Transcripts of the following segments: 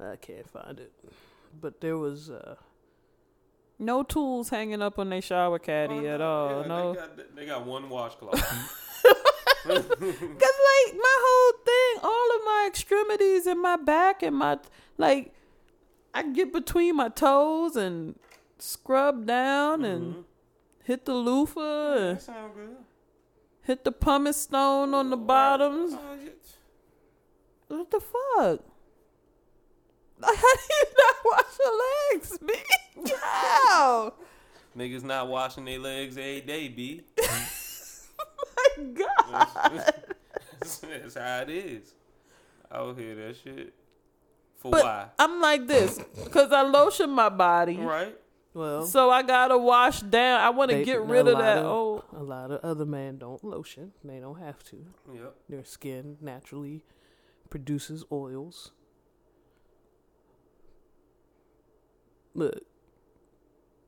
I can't find it, but there was uh, No tools hanging up on their shower caddy Oh, at all. yeah, no. They got, they got one washcloth. Cause like my whole thing, all of my extremities and my back and my like, I get between my toes and scrub down and Mhm. hit the loofah, That sound good. hit the pumice stone on the bottoms. Oh, yeah. What the fuck? How do you not wash your legs, B? How? Niggas not washing their legs every day, B. My God. That's, that's how it is. Out hear that shit. For But why? I'm like this because I lotion my body. Right? well, So I gotta wash down. I want to get rid of that. of- Oh, a lot of other men don't lotion. They don't have to. Yep. Their skin naturally produces oils. Look,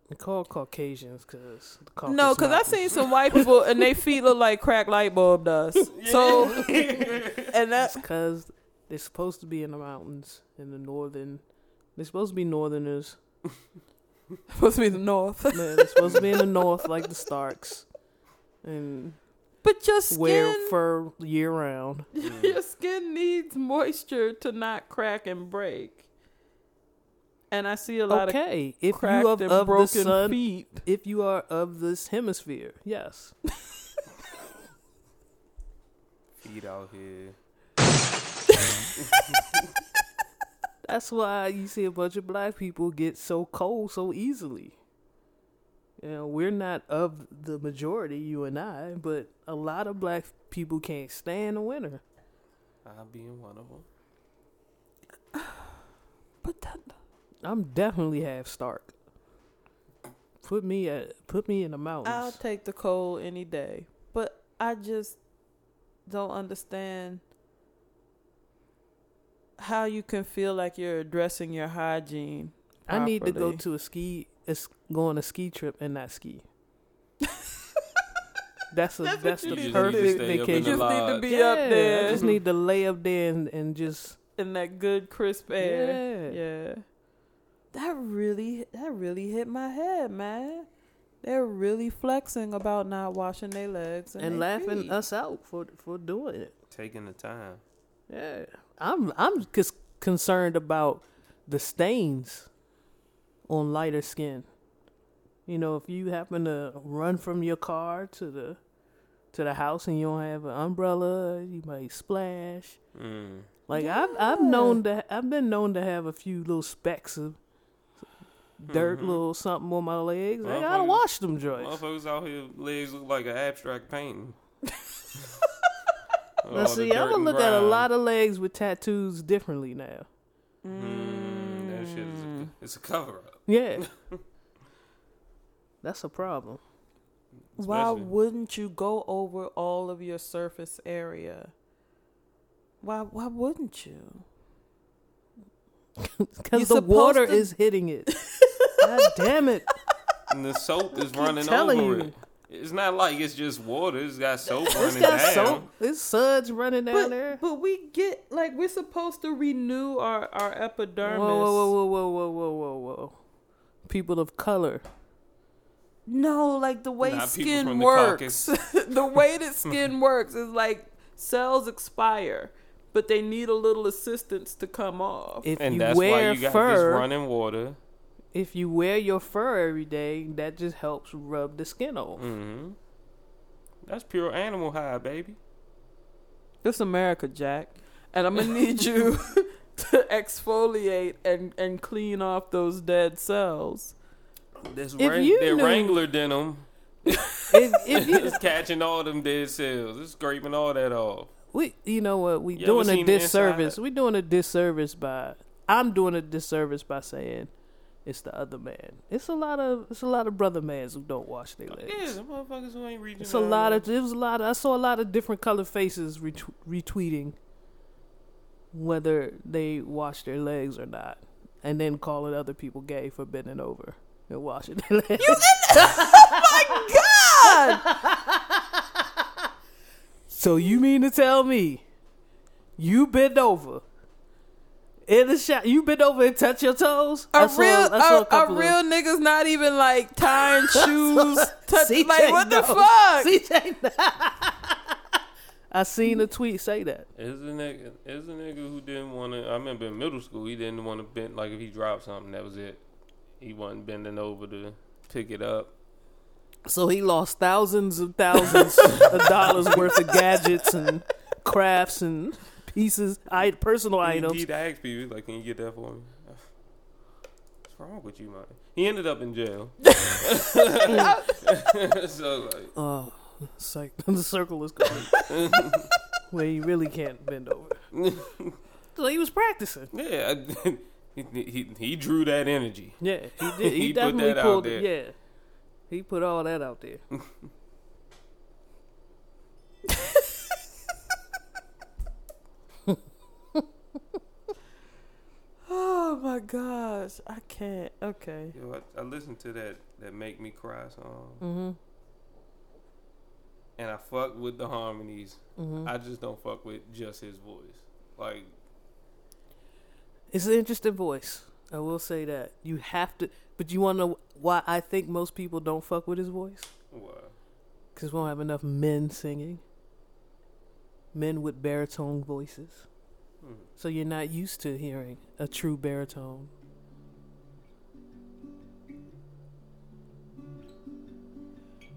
they call Caucasians because no, because I've seen some white people and they feet look like cracked light bulb dust. So, and that's because they're supposed to be in the mountains in the northern. They're supposed to be northerners. supposed to be the north. Man, they're supposed to be in the north like the Starks, and But your skin, wear fur year round. your skin needs moisture to not crack and break. And I see a lot of Okay, if cracked you are and of the broken sun, feet. if you are of this hemisphere, yes. Feet out here. That's why you see a bunch of black people get so cold so easily. You know, we're not of the majority, you and I, but a lot of black people can't stand the winter. I'll be in one of them. But that, I'm definitely half Stark. Put me at put me in the mountains. I'll take the cold any day. But I just don't understand how you can feel like you're addressing your hygiene. I need to go to a ski, a s go on a ski trip and not ski. That's a That's that's, the need to perfect do. Stay You just need to be yeah, up there. I just need to lay up there and, and just in that good crisp air. Yeah. Yeah. That really that really hit my head, man. They're really flexing about not washing their legs and, and their laughing feet. us out for for doing it. Taking the time. Yeah, I'm I'm just concerned about the stains on lighter skin. You know, if you happen to run from your car to the to the house and you don't have an umbrella, you might splash. Mm. Like I've I've known to I've been known to have a few little specks of dirt, Mhm. little something on my legs. I gotta Motherfuckers- wash them joints. Motherfuckers out here, legs look like an abstract painting. Now see, I'm gonna look at a lot of legs with tattoos differently now. Mm, that shit is a, it's a cover up. Yeah, that's a problem. Why wouldn't you go over all of your surface area? Why why wouldn't you? Because the water to- is hitting it. God damn it! And the soap is running telling over you. it. It's not like it's just water. It's got soap It's running got down. soap. It's suds running down But, there. but we get like we're supposed to renew our our epidermis. whoa, whoa, whoa, whoa, whoa, whoa, whoa, whoa! People of color. No, like the way Not skin from the works. the way that skin works is like cells expire, but they need a little assistance to come off. If And you that's wear why you got this fur, running water. If you wear your fur every day, that just helps rub the skin off. hmm That's pure animal hide, baby. This America, Jack, and I'm gonna need you to exfoliate and and clean off those dead cells. This If Wrang- you that knew- Wrangler denim if, if you, is catching all them dead cells. It's scraping all that off. we, you know what, we You doing a disservice. inside? We doing a disservice by. I'm doing a disservice by saying it's the other man. It's a lot of it's a lot of brother mans who don't wash their legs. Yeah, the motherfuckers who ain't reaching. It's a lot of it was a lot. Of, I saw a lot of different colored faces retw- retweeting whether they wash their legs or not, and then calling other people gay for bending over and washing their legs. You, oh my god, so you mean to tell me you bend over In the shot, you been over and touch your toes. A I saw- real, I saw a, a couple of- real niggas not even like tying shoes. touch, CJ like what the fuck? CJ I seen a tweet say that. It's a nigga. It's a nigga who didn't want to. I remember in middle school, he didn't want to bend. Like if he dropped something, that was it. He wasn't bending over to pick it up. So he lost thousands of thousands of dollars worth of gadgets and crafts and pieces, I personal He, items. he'd ask people like, "Can you get that for me?" What's wrong with you, man? He ended up in jail. so like, Oh, it's like the circle is complete. Where you really can't bend over. So he was practicing. yeah, I- he, he he drew that energy. Yeah, he did. He, He definitely pulled it. Yeah, he put all that out there. Oh my gosh, I can't. Okay. I, I listened to that that make me cry song, Mm-hmm. and I fuck with the harmonies. Mm-hmm. I just don't fuck with just his voice. Like It's an interesting voice. I will say that. You have to, but you want to know why I think most people don't fuck with his voice? what? Because we don't have enough men singing. Men with baritone voices. So you're not used to hearing a true baritone.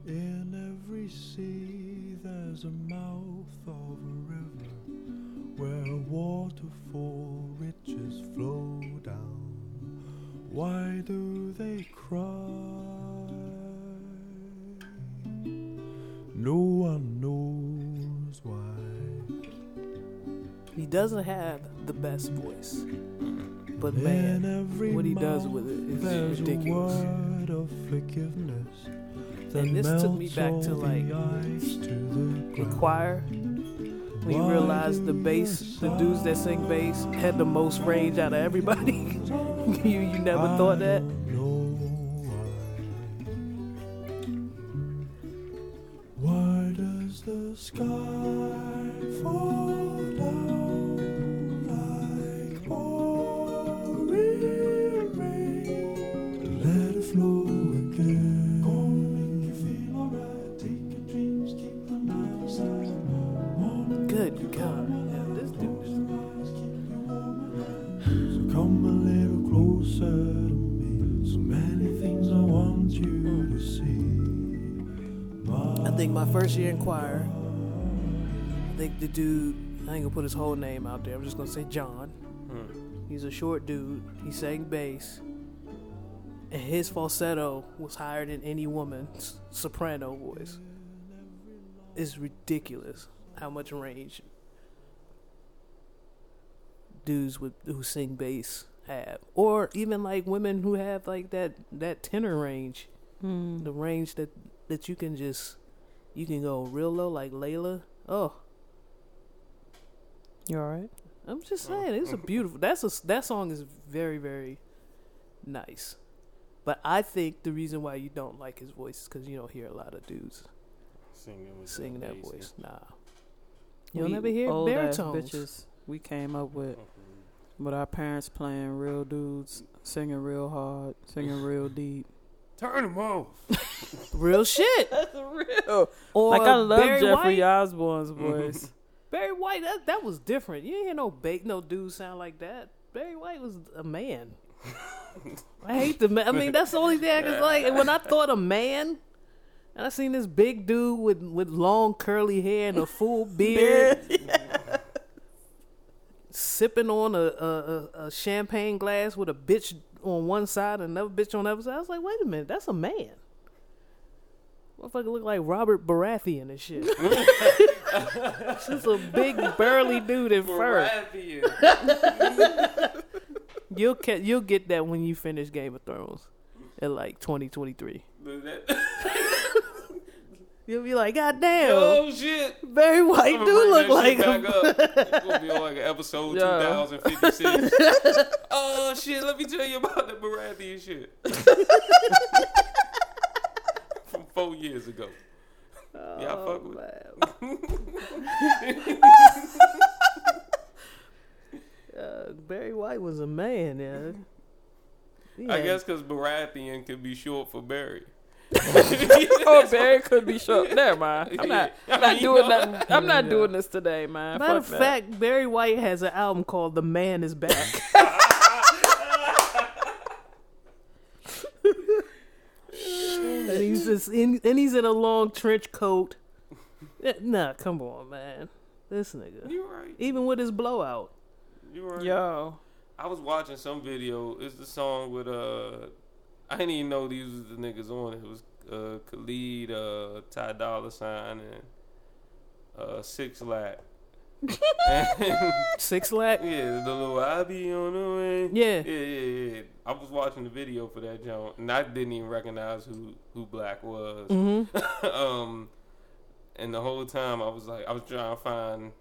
In every sea, there's a mouth of a river where waterfall riches flow down. Why do they cry? No one knows He doesn't have the best voice. But man, every what he does with it is ridiculous. Word of forgiveness that And this took me back to, like, ice to the the choir, when you realize the bass, the dudes that sing bass had the most range out of everybody. you you never thought that? know why. Why does the sky fall my first year in choir, I think the dude, I ain't gonna put his whole name out there, I'm just gonna say John. Hmm. He's a short dude, he sang bass, and his falsetto was higher than any woman's soprano voice. It's ridiculous how much range dudes with who sing bass have, or even like women who have like that that tenor range Hmm. the range that that you can just you can go real low like Layla. Oh, You all right? I'm just saying it's a beautiful. That's a that song is very very nice. But I think the reason why you don't like his voice is because you don't hear a lot of dudes Singing with sing that bass. voice. Nah, you'll We never hear old baritones. bitches we came up with Mhm. with our parents playing real dudes, singing real hard, singing real deep. Turn him off. Real shit. That's real. Oh, or like I love Barry Jeffrey White. Osborne's mm-hmm. voice. Barry White. That that was different. You didn't hear no bait no dude sound like that. Barry White was a man. I hate the man. I mean, that's the only thing I can like. And when I thought a man, and I seen this big dude with with long curly hair and a full beard, sipping on a, a a a champagne glass with a bitch on one side and another bitch on the other side. I was like, wait a minute, that's a man. Motherfucker look like Robert Baratheon and shit. Just a big burly dude in fur. Baratheon. You'll ca- you'll get that when you finish Game of Thrones in like 2023. But that- You'll be like, God damn, oh shit! Barry White do look like shit him. back up. It's gonna be on like an episode Yeah. 2056. oh shit! Let me tell you about the Baratheon shit from four years ago. Yeah, I fuck with. uh, Barry White was a man, yeah. I Yeah. guess because Baratheon could be short for Barry. oh, Barry could be short. Never mind. I'm not. I'm not doing know. nothing. I'm not doing this today, man. Matter Fuck of that. fact, Barry White has an album called "The Man Is Back." and he's just in, and he's in a long trench coat. Eh, Nah, come on, man. This nigga, You right. even with his blowout. You right. yo, I was watching some video. It's the song with uh, I didn't even know these was the niggas on it. It was uh, Khalid, uh, Ty Dolla Sign, and uh, Six and, Six lakh. yeah, the little I be on the way. Yeah. yeah, yeah, yeah. I was watching the video for that joint, and I didn't even recognize who who Black was. Mm-hmm. um, and the whole time I was like, I was trying to find.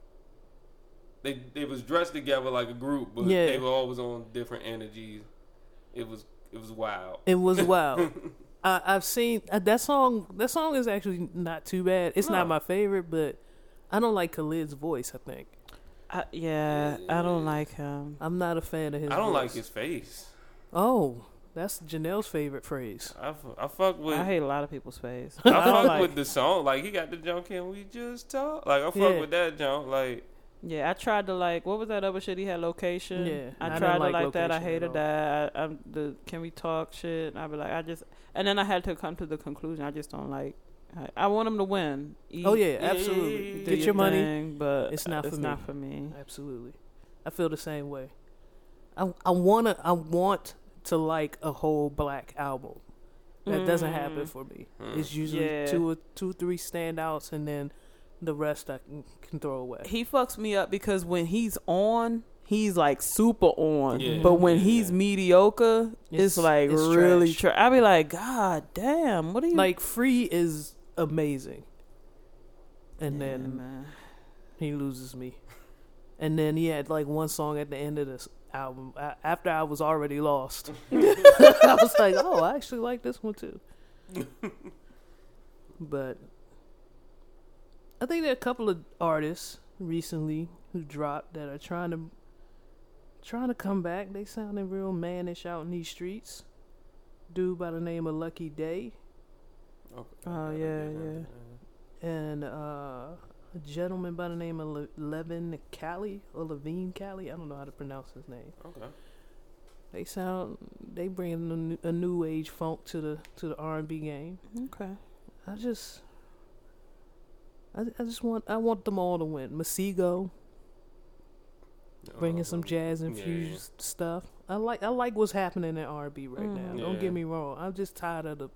They they was dressed together like a group, but Yeah. they were always on different energies. It was it was wild. It was wild. I, I've seen uh, that song. That song is actually not too bad. It's No. not my favorite, but I don't like Khalid's voice. I think I, yeah, I don't like him. I'm not a fan of his. I don't like his face. Oh, that's Janelle's favorite phrase. I, I fuck with I I, hate a lot of people's face. I fuck like- with the song. Like he got the junk. Can we just talk? Like I fuck Yeah. with that junk. Like Yeah, I tried to like. What was that other shit he had? Location. Yeah, I I tried to like like that. I hated that. I, I'm the can we talk shit. I be like, I just, and then I had to come to the conclusion. I just don't like. I, I want him to win. Eat, Oh yeah, yeah, absolutely. yeah, do Get yeah. your money. thing, but It's not it's for not me. for me. Absolutely, I feel the same way. I I wanna I want to like a whole black album. That doesn't happen Mm. for me. Hmm. It's usually Yeah. two or two three standouts, and then the rest I can, can throw away. He fucks me up because when he's on, he's like super on. Yeah. But when Yeah. he's mediocre, it's, It's- like it's really. trash. Tra- I be like, God damn, what are you Like Free is amazing, and Yeah, then man. he loses me. And then he had like one song at the end of this album a- after I was already lost. I was like, oh, I actually like this one too. but I think there are a couple of artists recently who dropped that are trying to trying to come back. They sounding real mannish out in these streets. Dude by the name of Lucky Daye okay. Oh, yeah, yeah. and uh, a gentleman by the name of Le- Leven Kali or Levine Kali. I don't know how to pronounce his name. Okay. They sound they bring a new, a new age funk to the to the R and B game. Okay. I just I, I just want I want them all to win. Masego bringing some Um, jazz yeah. infused stuff. I like I like what's happening in R and B right Mhm. now. Don't get me wrong. I'm just tired of the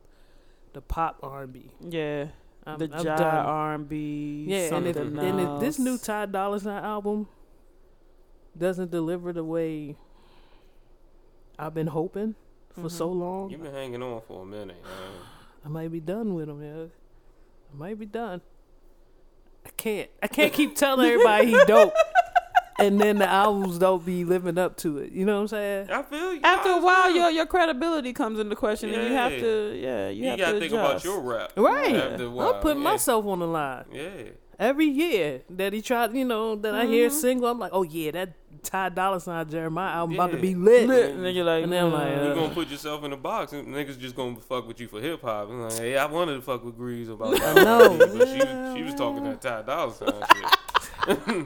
the pop R and B. Yeah. I'm, the I'm jive. R and B. Yeah, and if, something and if this new else. Ty Dolla Sign album doesn't deliver the way I've been hoping for Mhm. so long, You've been hanging on for a minute. Man. I might be done with him. Yeah, I might be done. I can't. I can't keep telling everybody he dope, and then the albums don't be living up to it. You know what I'm saying? I feel you. After a while, your your credibility comes into question, and you have to, yeah, you, you, have gotta to think adjust. about your rap. Right. After a while, I'm putting yeah. myself on the line Yeah. every year that he tried. You know that I hear Mhm. single. I'm like, oh yeah, that Ty Dolla Sign Jeremih album about to be lit. Lit, and then you're like, And then I'm like, mm. You uh, gonna put yourself in a box, and niggas just gonna fuck with you for hip hop. And Like, hey, I wanted to fuck with Grease about that, I know. but she she was talking that Ty Dolla Sign shit. okay.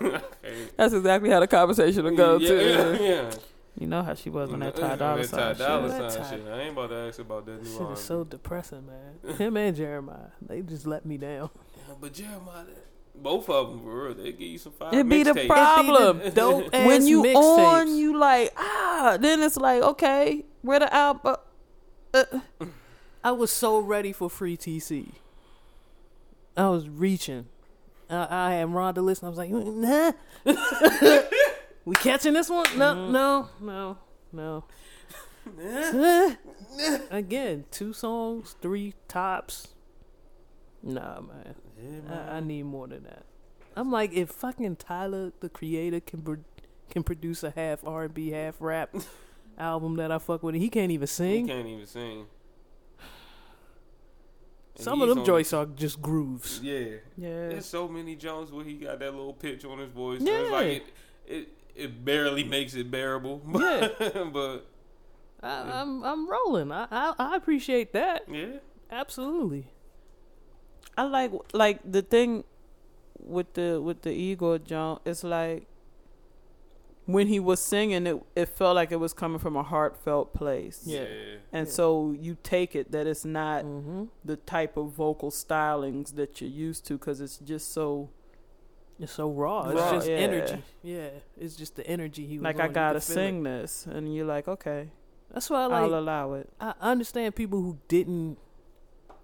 that's exactly how the conversation will go yeah, too. Yeah, yeah. You know how she was on that Yeah, Ty Dolla Sign Ty Dolla shit. Sign Ty- shit. I ain't about to ask about that new Shit R&B. is so depressing, man. Him and Jeremih, they just let me down. Yeah, but Jeremih, both of them for real, they give you some fire It be the mixtapes. problem. It be the dope ass when you mixtapes. on, you like ah. Then it's like okay, where the album? Uh, I was so ready for free TC. I was reaching. I, I had Rhonda listen. I was like, nah. we catching this one? No, Mm-hmm. no, no, no. Again, two songs, three tops. Nah, man. I, I need more than that. I'm like, if fucking Tyler, the creator, can pro- can produce a half R and B, half rap album that I fuck with, he can't even sing. He can't even sing. And Some of them joints are just grooves. Yeah. yeah, There's so many Jones where he got that little pitch on his voice. Yeah. So it's like it, it it barely makes it bearable. Yeah. but I, I'm I'm rolling. I, I I appreciate that. yeah, Absolutely. I like like the thing with the with the Igor John. It's like when he was singing, it it felt like it was coming from a heartfelt place. Yeah. And Yeah. so you take it that it's not Mm-hmm. the type of vocal stylings that you're used to because it's just so It's so raw. It's just yeah. energy. Yeah. It's just the energy he was like. I gotta could sing it. this, and you're like, okay, That's why I like. I'll allow it. I understand people who didn't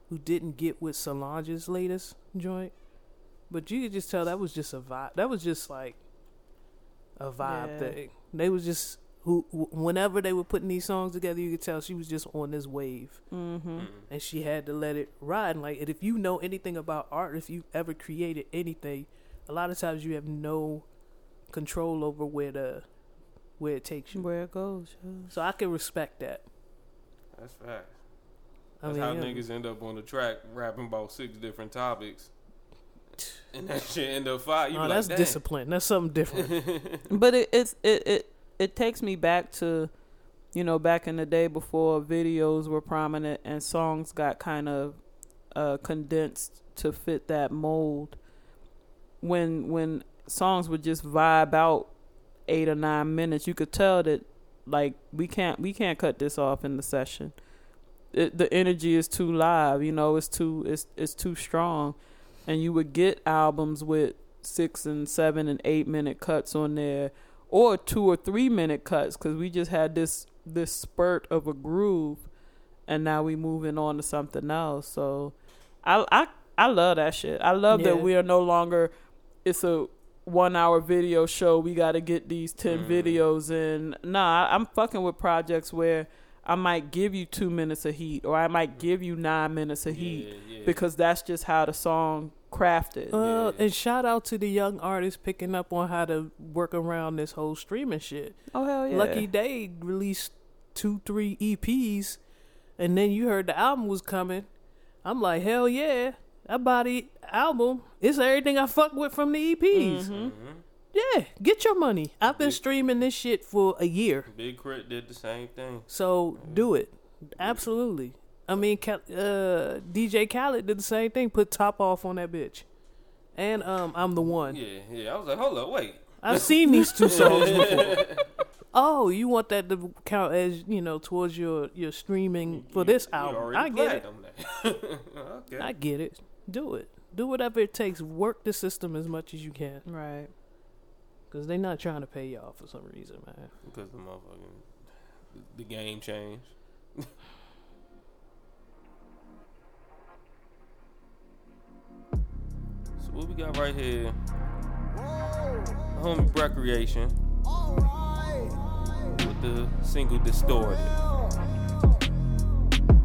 who didn't get with Solange's latest joint, but you could just tell that was just a vibe. That was just like a vibe Yeah. thing. They was just who whenever they were putting these songs together, you could tell she was just on this wave, Mm-hmm. Mm. and she had to let it ride. And like, and if you know anything about art, if you've ever created anything, a lot of times you have no control over where the where it takes you. Where it goes. yeah. So I can respect that. that's facts. I That's mean, how yeah. niggas end up on the track rapping about six different topics. And that shit end up fire. You Oh, be that's like, Dang. discipline. That's something different. But it, it's it, it it takes me back to, you know, back in the day before videos were prominent and songs got kind of uh, condensed to fit that mold. When when songs would just vibe out eight or nine minutes, you could tell that like we can't we can't cut this off in the session. It, the energy is too live, you know, it's too it's it's too strong, and you would get albums with six and seven and eight minute cuts on there, or two or three minute cuts, because we just had this this spurt of a groove, and now we moving on to something else. So, I I I love that shit. I love Yeah. that we are no longer. It's a one hour video show. We got to get these 10 Mhm. videos in. Nah, I'm fucking with projects where I might give you two minutes of heat, or I might give you nine minutes of heat Yeah, yeah. because that's just how the song crafted. Uh, Yeah. and shout out to the young artists picking up on how to work around this whole streaming shit. oh hell yeah! Lucky Daye released two, three EPs, and then you heard the album was coming. I'm like, hell yeah, that body album it's everything I fuck with from the EPs. Mhm. Mhm. Yeah, get your money. I've been streaming this shit for a year, Big K.R.I.T. did the same thing. so do it. Absolutely. I mean, Cal- uh, DJ Khaled did the same thing. Put top off on that bitch, and um, I'm the one. Yeah, yeah. I was like, hold up, wait. I've seen these two songs before. Oh, you want that to count as you know towards your your streaming for You- this you album? already I get it. played them okay. I get it. Do it. Do whatever it takes. Work the system as much as you can, Right. Because they're not trying to pay y'all for some reason, man. because the motherfucking the game changed. so what we got right here? Home recreation with the single distorted.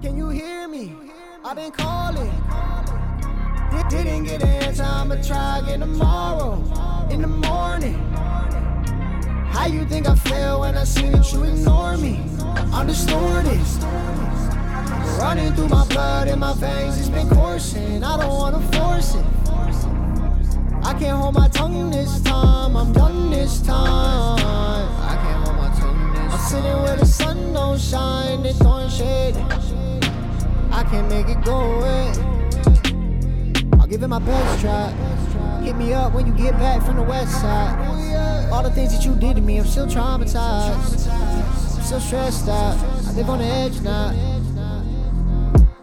Can you hear me? I've been calling. Di- Didn't get an answer, I'ma try again tomorrow. In the morning. How you think I feel when I see that you ignore me? I'm distorted. Running through my blood in my veins, it's been coursing. I don't wanna force it. I can't hold my tongue this time. I'm done this time. I can't hold my tongue this I'm sitting where the sun don't shine. It's throwing shade. I can't make it go away. Give it my best try. Hit me up when you get back from the west side. All the things that you did to me, I'm still traumatized. I'm still stressed out. I live on the edge now.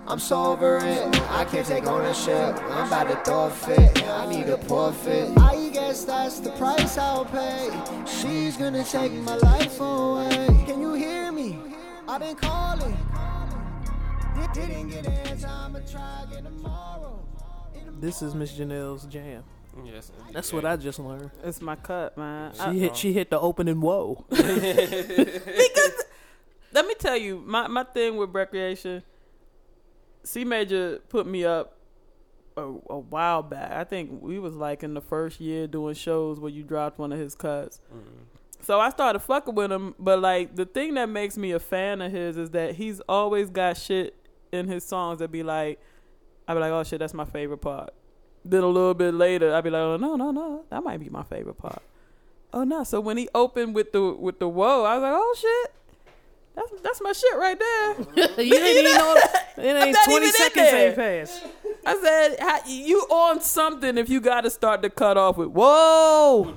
I'm so over it. I can't take ownership. I'm about to throw a fit. I need a forfeit. I guess that's the price I'll pay. She's gonna take my life away. Can you hear me? I've been calling. Didn't get an answer. I'ma try again tomorrow. In the This is Miss Janelle's jam. Yes, That's what I just learned. It's my cut, man. She I- hit. She hit the opening. Whoa. let me tell you, my my thing with recreation. C Major put me up a, a while back. I think we was like in the first year doing shows where you dropped one of his cuts. So I started fucking with him, but like the thing that makes me a fan of his is that he's always got shit in his songs that be like, I be like, oh shit, that's my favorite part. Then a little bit later, I'd be like, oh no, no, no, that might be my favorite part. Oh no! So when he opened with the with the whoa, I was like, oh shit, that's that's my shit right there. you didn't even know it ain't twenty seconds ain't passed. I said, "How- you on something if you got to start to cut off with whoa.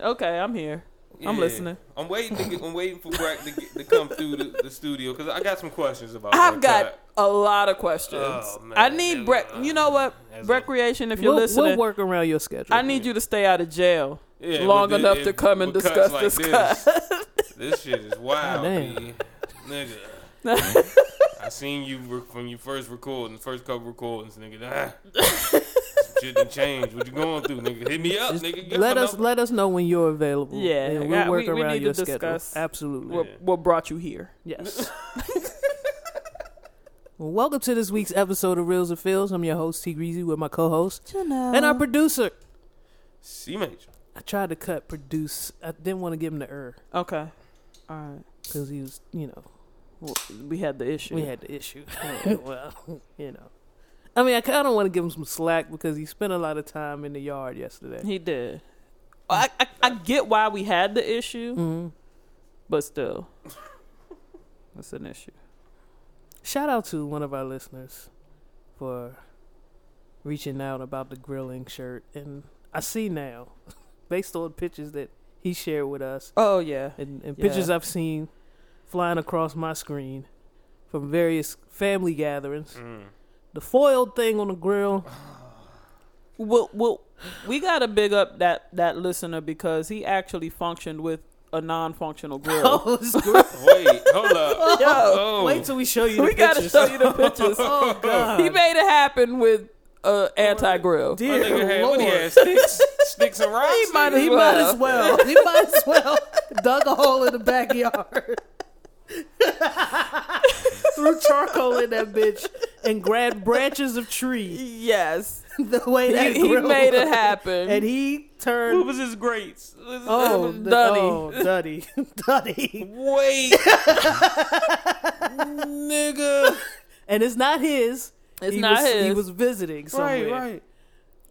Okay, I'm here. I'm listening. I'm waiting. To get, I'm waiting for Brack to, get, to come through the, the studio because I got some questions about. I've got cut. A lot of questions. Oh, man. I need bre- You know what? Recreation. If you're We'll, listening, we'll work around your schedule. I need you to stay out of jail Yeah, long but enough it- to come and discuss cuts this like cut. This, this shit is wild, damn. B. nigga. I seen you re- from your first recording, first couple recordings, nigga. Ah, some shit done changed. What you going through, nigga? Hit me up, nigga. Get let us number. let us know when you're available. Yeah, and I we'll got- work we- we around need to your schedule. discuss Absolutely. what, what brought you here? Yes. Well, welcome to this week's episode of Reels and Feels. I'm your host T Greasy with my co-host and our producer. C major. I tried to cut produce. I didn't want to give him the er Okay. All right. because he was, you know, Well, we had the issue. we had the issue. well, you know. I mean, I kind of want to give him some slack because he spent a lot of time in the yard yesterday. He did. I, I I get why we had the issue, hmm but still, it's an issue. Shout out to one of our listeners for reaching out about the grilling shirt, and I see now, based on pictures that he shared with us Oh yeah. and, and Yeah. pictures I've seen flying across my screen from various family gatherings. Mm. The foiled thing on the grill. Well, well, we gotta big up that that listener because he actually functioned with a non-functional grill. Oh, it's. Wait, hold up. Yo, Oh. Wait till we show you the we gotta show you the pictures. Oh God! he made it happen with uh, anti-grill. My Dear nigga had, Lord. what he had, sticks, sticks and rocks? He might He as might as well. well. He might as well dug a hole in the backyard. Threw charcoal in that bitch and grabbed branches of trees. Yes, The way that he, he made it happen. And he What turned. was his greats? Oh, uh, oh, Dunny. the- Oh, Dunny. Dunny. Wait. Nigga. And it's not his. it's he not was, his. He was visiting somewhere. Right, right.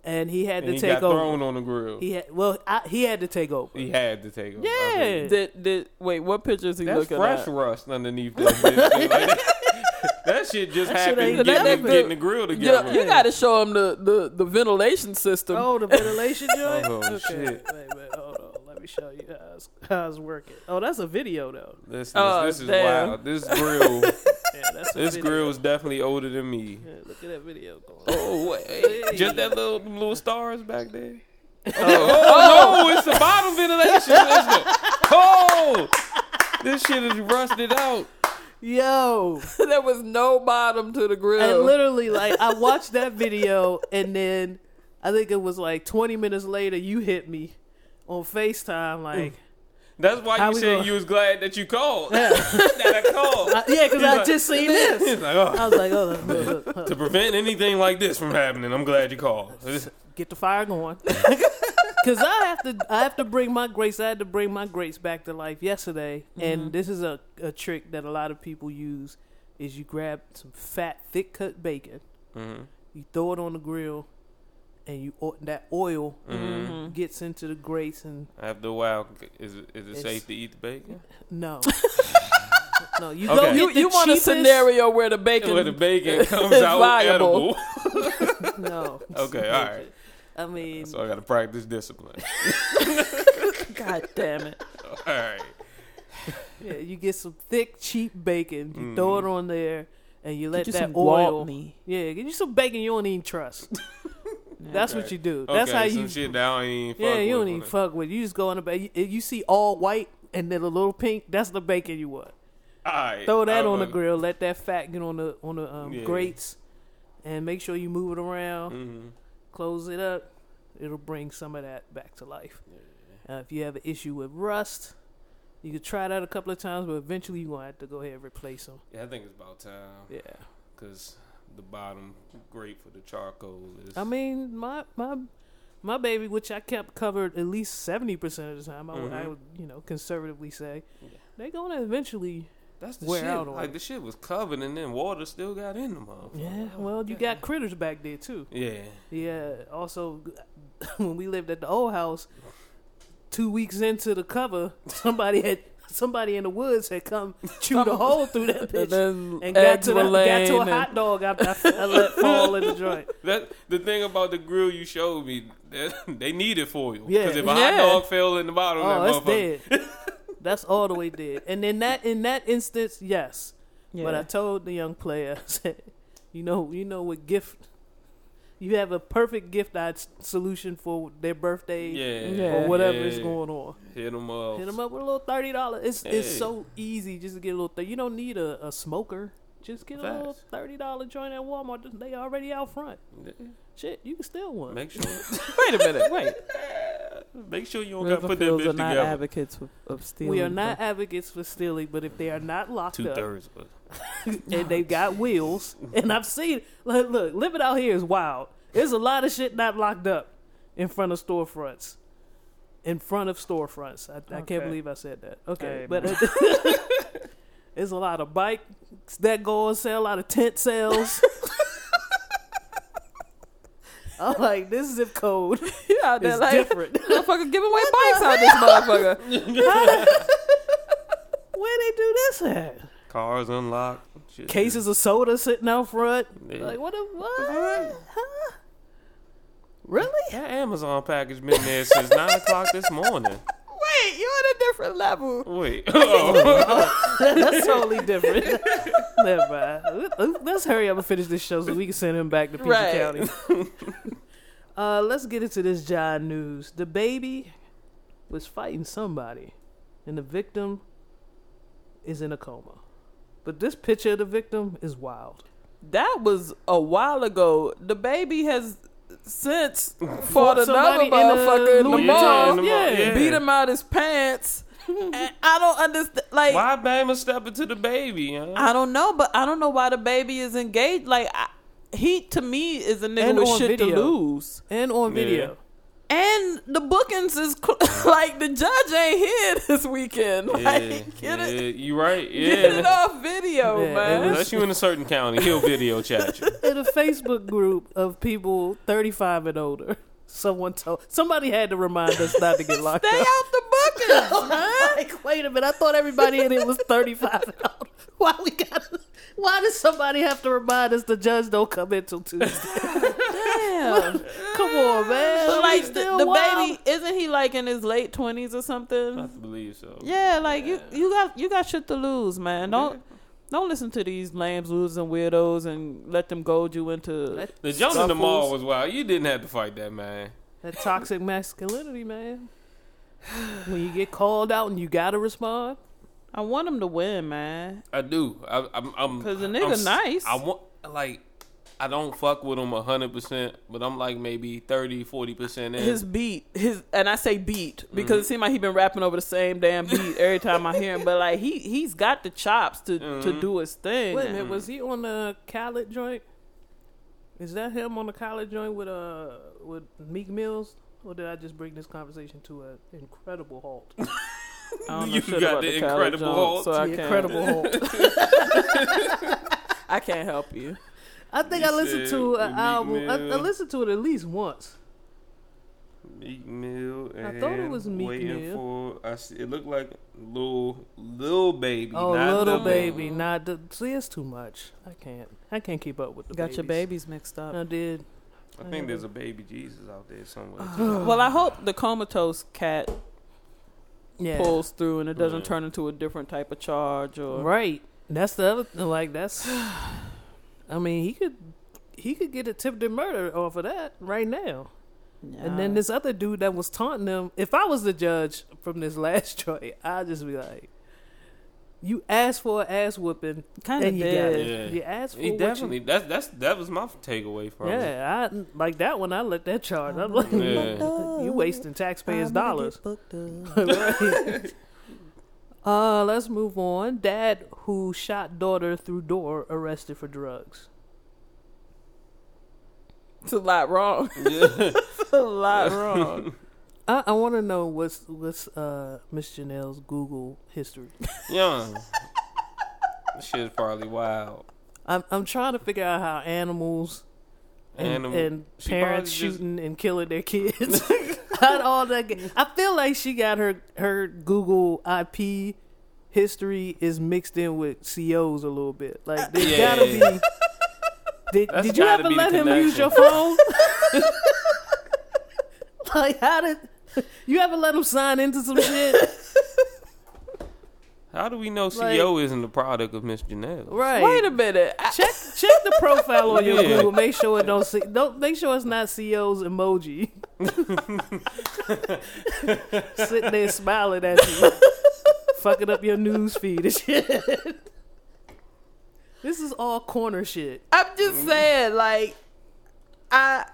And he had And to he take got over. thrown on the grill. He had well, I, he had to take over. He had to take him. Yeah. Did, did, wait, what pictures he That's looking fresh at? rust underneath that bitch. dude. Like, that, that shit just That shit happened ain't getting, nothing. the, getting the grill You, together. you got to show him the, the, the ventilation system. Oh, the ventilation oh, joint. Oh, okay. shit. Wait, wait, hold on. Let me show you how it's, working. Oh, that's a video though. This, this, Oh, this is damn. wild. This grill, Yeah, that's this video. grill is definitely older than me. Yeah, look at that video going. Oh wait, Hey. just that little little stars back there. Oh, oh, no, it's the bottom ventilation system. Oh, this shit is rusted out. Yo, there was no bottom to the grill. and literally, like, I watched that video, and then I think it was like 20 minutes later, you hit me on Facetime, like, That's why How you said you was glad that you called. yeah, that I called. I, yeah, because I like- just seen this. Like, oh. I was like, oh, look, look, look, to prevent anything like this from happening, I'm glad you called. get the fire going. Cause I have to, I have to bring my grace. I had to bring my grace back to life yesterday, and this is a, a trick that a lot of people use: is you grab some fat, thick cut bacon, Mm-hmm. you throw it on the grill, and you that oil Mm-hmm. gets into the grates, and After a while, is it, is it safe to eat the bacon? no, no, you Okay. go you, you want a scenario where the bacon, Where the bacon comes is out viable. edible. No, Okay, all right. I mean, So I got to practice discipline. God damn it! All right. yeah, you get some thick, cheap bacon, you throw it on there, and you let Get you that some oil. Gwaltney. Yeah, get you some bacon you don't even trust. That's what you do. That's okay, how you. shit that I don't yeah, you don't even it. fuck with. You just go in the bag. You, you see all white and then a little pink. That's the bacon you want. All right. Throw that I'm on the gonna- grill. Let that fat get on the on the um, Yeah. grates, and make sure you move it around. Mhm. Close it up. It'll bring some of that back to life. Uh, if you have an issue with rust, you could try that a couple of times, but eventually you're gonna have to go ahead and replace them. Yeah, I think it's about time Yeah. because the bottom great for the charcoal is. I mean, my my my baby, which I kept covered at least seventy percent of the time, I, would, I Mhm. would you know conservatively say they're gonna eventually. that's the wear shit. out on like it. the shit was covered and then water still got in the motherfucker. Yeah, well, you got critters back there too. Yeah. Yeah. Also, when we lived at the old house, two weeks into the cover, somebody had somebody in the woods had come chewed a hole through that bitch And then and got to, the, got to a hot dog I, I, I let fall in the joint. That the thing about the grill you showed me, that, they need it for you. Yeah. Because if a Yeah. hot dog fell in the bottom, Oh, that motherfucker, dead. That's all the way dead. And in that in that instance, yes. Yeah. But I told the young player, I said, you know, you know what gift you have a perfect gift ID solution for their birthday yeah, Yeah. or whatever yeah. is going on. Hit them up. Hit them up with a little thirty dollars. It's it's so easy just to get a little. Th- you don't need a, a smoker. Just get a little thirty dollar joint at Walmart. They already out front. Shit, you can steal one. Make sure, Wait a minute. Wait. make sure you don't got to put that Riverfields bitch are not together. advocates of, of stealing. we are not advocates for stealing, but if they are not locked Two up thirds. and they've got wheels, and I've seen look, look, living out here is wild. There's a lot of shit not locked up in front of storefronts. In front of storefronts. I, I Okay. can't believe I said that. Okay, Hey, but man. there's a lot of bikes that go on sale, a lot of tent sales. I'm like, this zip code You out there is like different. motherfucker giving away bikes out this motherfucker. Where they do this at? Cars unlocked. Shit. Cases of soda sitting out front. Yeah. Like what? A, what? Huh? Really? That Amazon package been there since nine o'clock this morning. Wait, you're on a different level. Wait. Oh. That's totally different. Never mind. Let's hurry up and finish this show so we can send him back to PG Right. County. uh, let's get into this John news. DaBaby was fighting somebody, and the victim is in a coma. But this picture of the victim is wild. That was a while ago. DaBaby has since fought another somebody in motherfucker in the Louis Yeah, in the mall, yeah. yeah. beat him out his pants. and I don't understand. Like Why Bama stepping to DaBaby? Huh? I don't know, but I don't know why DaBaby is engaged. Like I, he to me is a nigga And with on shit video. to lose. And on Yeah. Video. And the bookings is cl- like the judge ain't here this weekend. Like yeah, get yeah, it, you right. Yeah, get it off video, Yeah, man. Unless you in a certain county, he'll video chat you. in a Facebook group of people 35 and older. Someone told somebody had to remind us not to get locked Stay up. out the bookings, man. like, wait a minute, I thought everybody in it was 35 and older. Why we got why does somebody have to remind us the judge don't come in till Tuesday? Damn. come on, man. But We like the, the baby, isn't he like in his late twenties or something? have to believe so. Yeah, like you, you got you got shit to lose, man. Don't don't listen to these lambs, losers, and weirdos, and let them goad you into. The jump in the mall was wild. You didn't have to fight that man. That toxic masculinity, man. When you get called out and you gotta respond. I want him to win, man. I do. I, I'm. I'm 'Cause the I'm nigga nice. I want like. I don't fuck with him hundred percent, but I'm like maybe 30, 40 percent in. His beat, his and I say beat because it seems like he been rapping over the same damn beat every time I hear him. But like he he's got the chops to to do his thing. Wait a minute, was he on the Khaled joint? Is that him on the Khaled joint with uh with Meek Mills? Or did I just bring this conversation to an incredible halt? I don't know You shit got about the Khaled Incredible joint, Hulk. so the can't, incredible halt. I can't help you. I think You I listened to an album. I, I listened to it at least once. Meek Mill. I thought it was Meek waiting Mill. For, I see, it looked like little little baby. Oh, not little the baby, not the. See, it's too much. I can't. I can't keep up with the. Got your babies. babies mixed up. I did. I think there's a baby Jesus out there somewhere. well, I hope the comatose cat Yeah. pulls through and it doesn't Yeah. turn into a different type of charge or Right. That's the other. thing. Like that's. I mean, he could. He could get a attempted murder off of that right now. And then this other dude that was taunting him. If I was the judge from this last joint, I'd just be like, "You asked for an ass whooping, kind of you got did. it. Yeah. You asked for He what you- definitely. That's that's that was my takeaway from it. Yeah, I like that one. I let that charge. I'm like, Yeah. you wasting taxpayers' dollars. Right. Uh, let's move on. Dad who shot daughter through door arrested for drugs. It's a lot wrong. Yeah. it's a lot wrong. I, I want to know what's what's uh Miss Janelle's Google history. Yeah, This shit's probably wild. I'm I'm trying to figure out how animals and, Animal- and parents probably just- shooting and killing their kids. All that get- I feel like she got her her Google IP history is mixed in with COs a little bit. Like there's Yeah. gotta be. Did, did you ever let him use your phone? like how did you ever let him sign into some shit? How do we know Like- CO isn't the product of Miss Janelle? Right. Wait a minute. I- check check the profile on your Yeah. Google. Make sure it don't see, don't make sure it's not CO's emoji. Sitting there smiling at you, fucking up your news feed and shit. this is all corner shit. I'm just saying, like, I,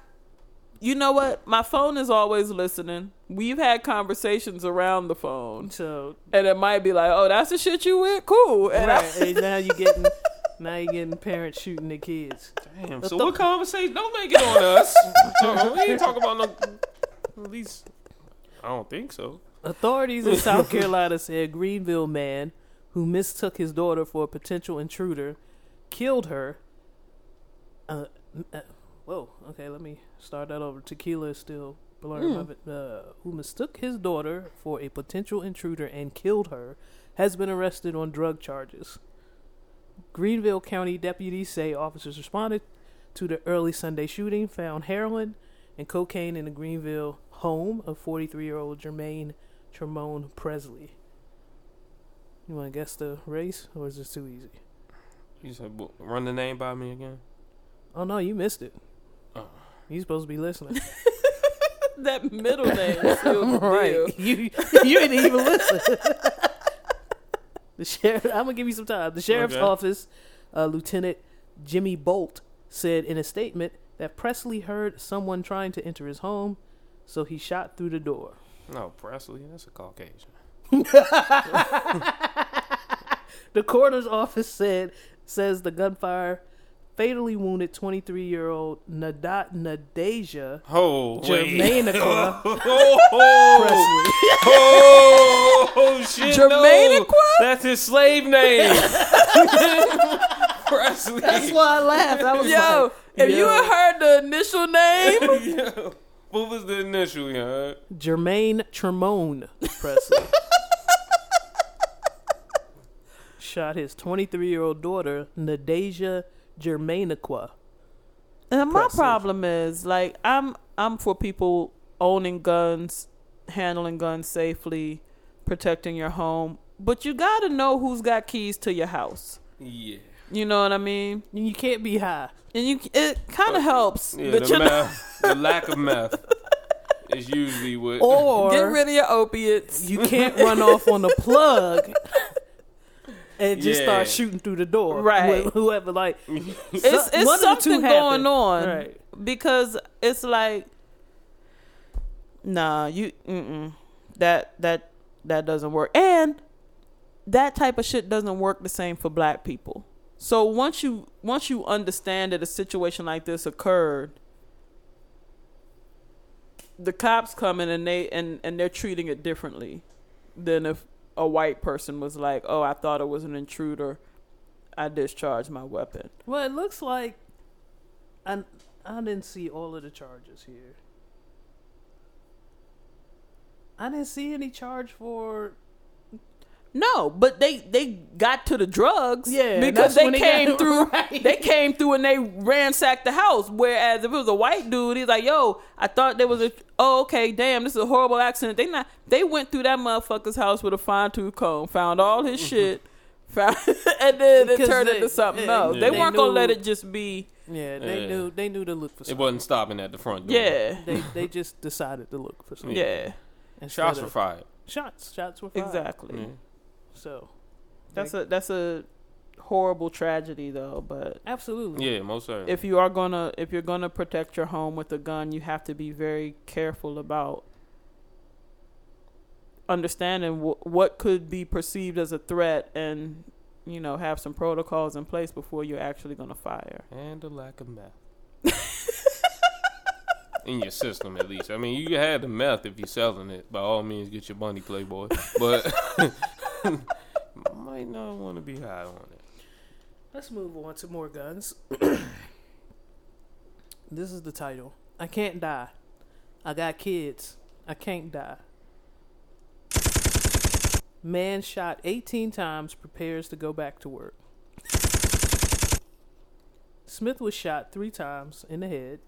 you know what? My phone is always listening. We've had conversations around the phone, So and it might be like, "Oh, that's the shit you with? Cool." And right, I, and now you getting now you getting parents shooting the kids. Damn. But So the- what conversation? Don't make it on us. We ain't talking about no. At least I don't think so. Authorities in South Carolina said Greenville man who mistook his daughter for a potential intruder killed her. Uh, uh, whoa. Okay, let me start that over. Tequila is still blurring of it. Uh, who mistook his daughter for a potential intruder and killed her has been arrested on drug charges. Greenville County deputies say officers responded to the early Sunday shooting, found heroin and cocaine in the Greenville home of 43 year old Jermaine Tremone Presley. You want to guess the race, or is this too easy? You said "Bu- run the name by me again. Oh no, you missed it. You supposed to be listening, that middle name sealed right? You you didn't even listen. the sheriff. I'm gonna give you some time. The sheriff's Okay. office, uh, Lieutenant Jimmy Bolt said in a statement that Presley heard someone trying to enter his home, so he shot through the door. No, Presley. That's a Caucasian. The coroner's office said says the gunfire fatally wounded 23 year old Nadat Nadeja Oh, wait. Jermaine oh, Presley. oh, oh, shit. Jermaine no. That's his slave name. Presley. That's why I laughed. I was Yo, like, if you had heard the initial name, Yo, what was the initial, you heard? Jermaine Tremone Presley shot his 23 year old daughter Nadeja Germainiqua. and my Impressive. problem is like I'm I'm for people owning guns, handling guns safely, protecting your home, but you got to know who's got keys to your house. Yeah. You know what I mean? You can't be high. And you it kind of helps Yeah, the you know, meth, the lack of meth is usually what. Or get rid of your opiates. you can't run off on the plug and just Yeah. start shooting through the door. Right. Wh- Whoever, like, It's one it's of the two something going on Right. because it's like, nah, you mm-mm, that that that doesn't work, and that type of shit doesn't work the same for black people. So once you once you understand that a situation like this occurred, the cops come in and they and and they're treating it differently than if a white person was like, "Oh, I thought it was an intruder. I discharged my weapon." well, it looks like I, I didn't see all of the charges here. I didn't see any charge for No, but they they got to the drugs. Yeah, because they when they came got- through. right. They came through and they ransacked the house. Whereas if it was a white dude, he's like, "Yo, I thought there was a. Oh, okay, damn, this is a horrible accident." They not. They went through that motherfucker's house with a fine tooth comb, found all his mm-hmm. shit, found, and then it turned they- into something yeah, else. yeah. They They weren't gonna let it just be. yeah. They Yeah. knew they knew to look for It wasn't stopping at the front door. Yeah, They they just decided to look for something. yeah, and Shots were fired. Shots. Shots were fired. exactly. Yeah. So That's a that's a horrible tragedy though, but. absolutely. Yeah, most certainly. if you are gonna if you're gonna protect your home with a gun, you have to be very careful about understanding wh- what could be perceived as a threat, and you know have some protocols in place before you're actually gonna fire. and a lack of meth. In your system, at least. I mean, you had the meth if you're selling it. By all means, get your bunny playboy. But might not want to be high on it. Let's move on to more guns. this is the title. I can't die. I got kids. I can't die. Man shot 18 times prepares to go back to work. Smith was shot three times in the head,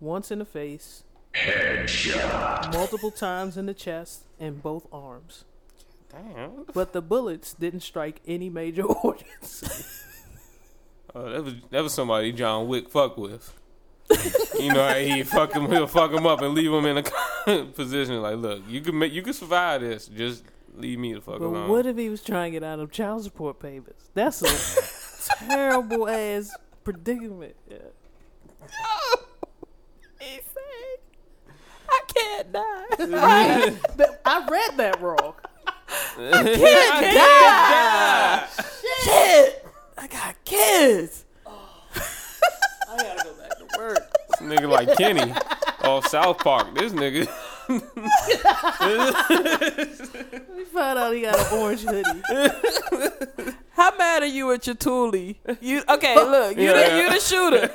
once in the face, Headshot. multiple times in the chest, and both arms. Damn. But the bullets didn't strike any major organs. Oh, that was that was somebody John Wick fuck with. you know how he fuck him, he'll fuck him up and leave him in a position like, look, you can make, you can survive this. Just leave me the fuck But alone. what if he was trying to get out of child support payments? That's a terrible ass predicament. Yeah. He said, I can't die. That- I read that wrong. Can't die. Shit. I got kids. Oh, I gotta go back to work. This nigga like Kenny off South Park. This nigga. We found out he got an orange hoodie. How mad are you at your toolie? You okay? Look, you the Yeah. you the shooter.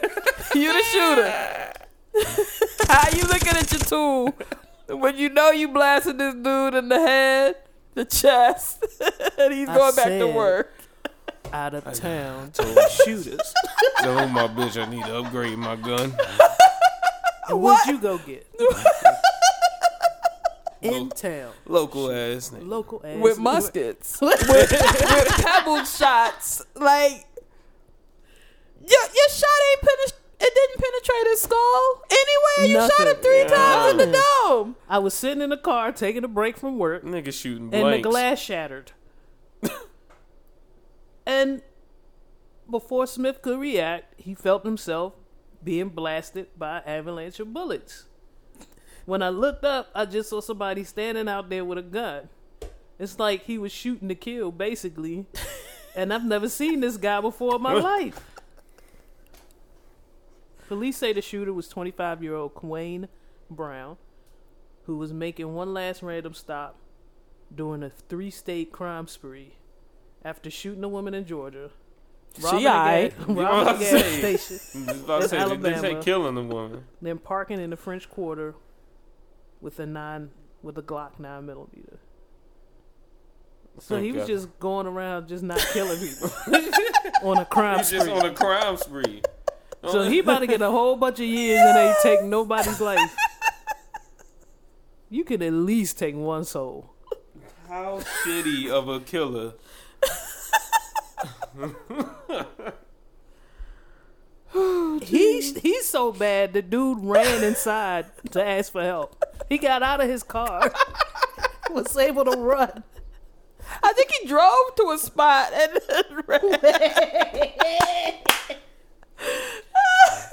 You the shooter. How you looking at your tool when you know you blasted this dude in the head, the chest, and he's I going back to said- work? Out of town told shooters. Tell my bitch I need to upgrade my gun. And what'd you go get? In town. Local ass nigga. Local ass. with muskets, with, with pebble shots. Like your your shot ain't penetrate. It didn't penetrate his skull anyway. You shot him three Yeah. times in the dome. I was sitting in the car taking a break from work, Nigga shooting bullets. and the glass shattered. and before Smith could react, he felt himself being blasted by an avalanche of bullets. When I looked up, I just saw somebody standing out there with a gun. It's like he was shooting to kill, basically. and I've never seen this guy before in my life. Police say the shooter was 25 year old Quayne Brown, who was making one last random stop during a three state crime spree after shooting a woman in Georgia. robbing a aight. gas- You know robbing what a I'm gas station, about to In say, they- they Alabama. killing the woman. then parking in the French Quarter with a nine with a Glock nine millimeter. So he was Okay. just going around just not killing people on a crime spree. He's just on a crime spree. So he about to get a whole bunch of years and they take nobody's life. You could at least take one soul. How shitty of a killer. He's he's so bad. The dude ran inside to ask for help. He got out of his car, was able to run. I think he drove to a spot and ran.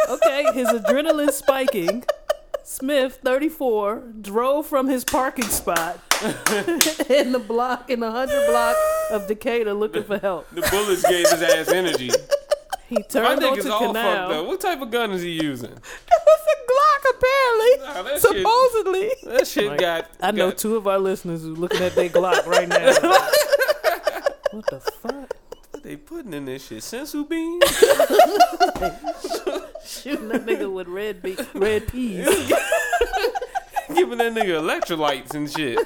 Okay, his adrenaline spiking. Smith, 34, drove from his parking spot in the block in the hundred block of Decatur looking for help. The bullets gave his ass energy. He My turned nigga's onto all fucked up. canal. What type of gun is he using? It was a Glock, apparently. Nah, that shit- Supposedly. That shit Like, got. I know got- two of our listeners who looking at their Glock right now. what the fuck? What they putting in this shit? Senzu beans? Shooting that nigga with red be- red peas. Giving that nigga electrolytes and shit.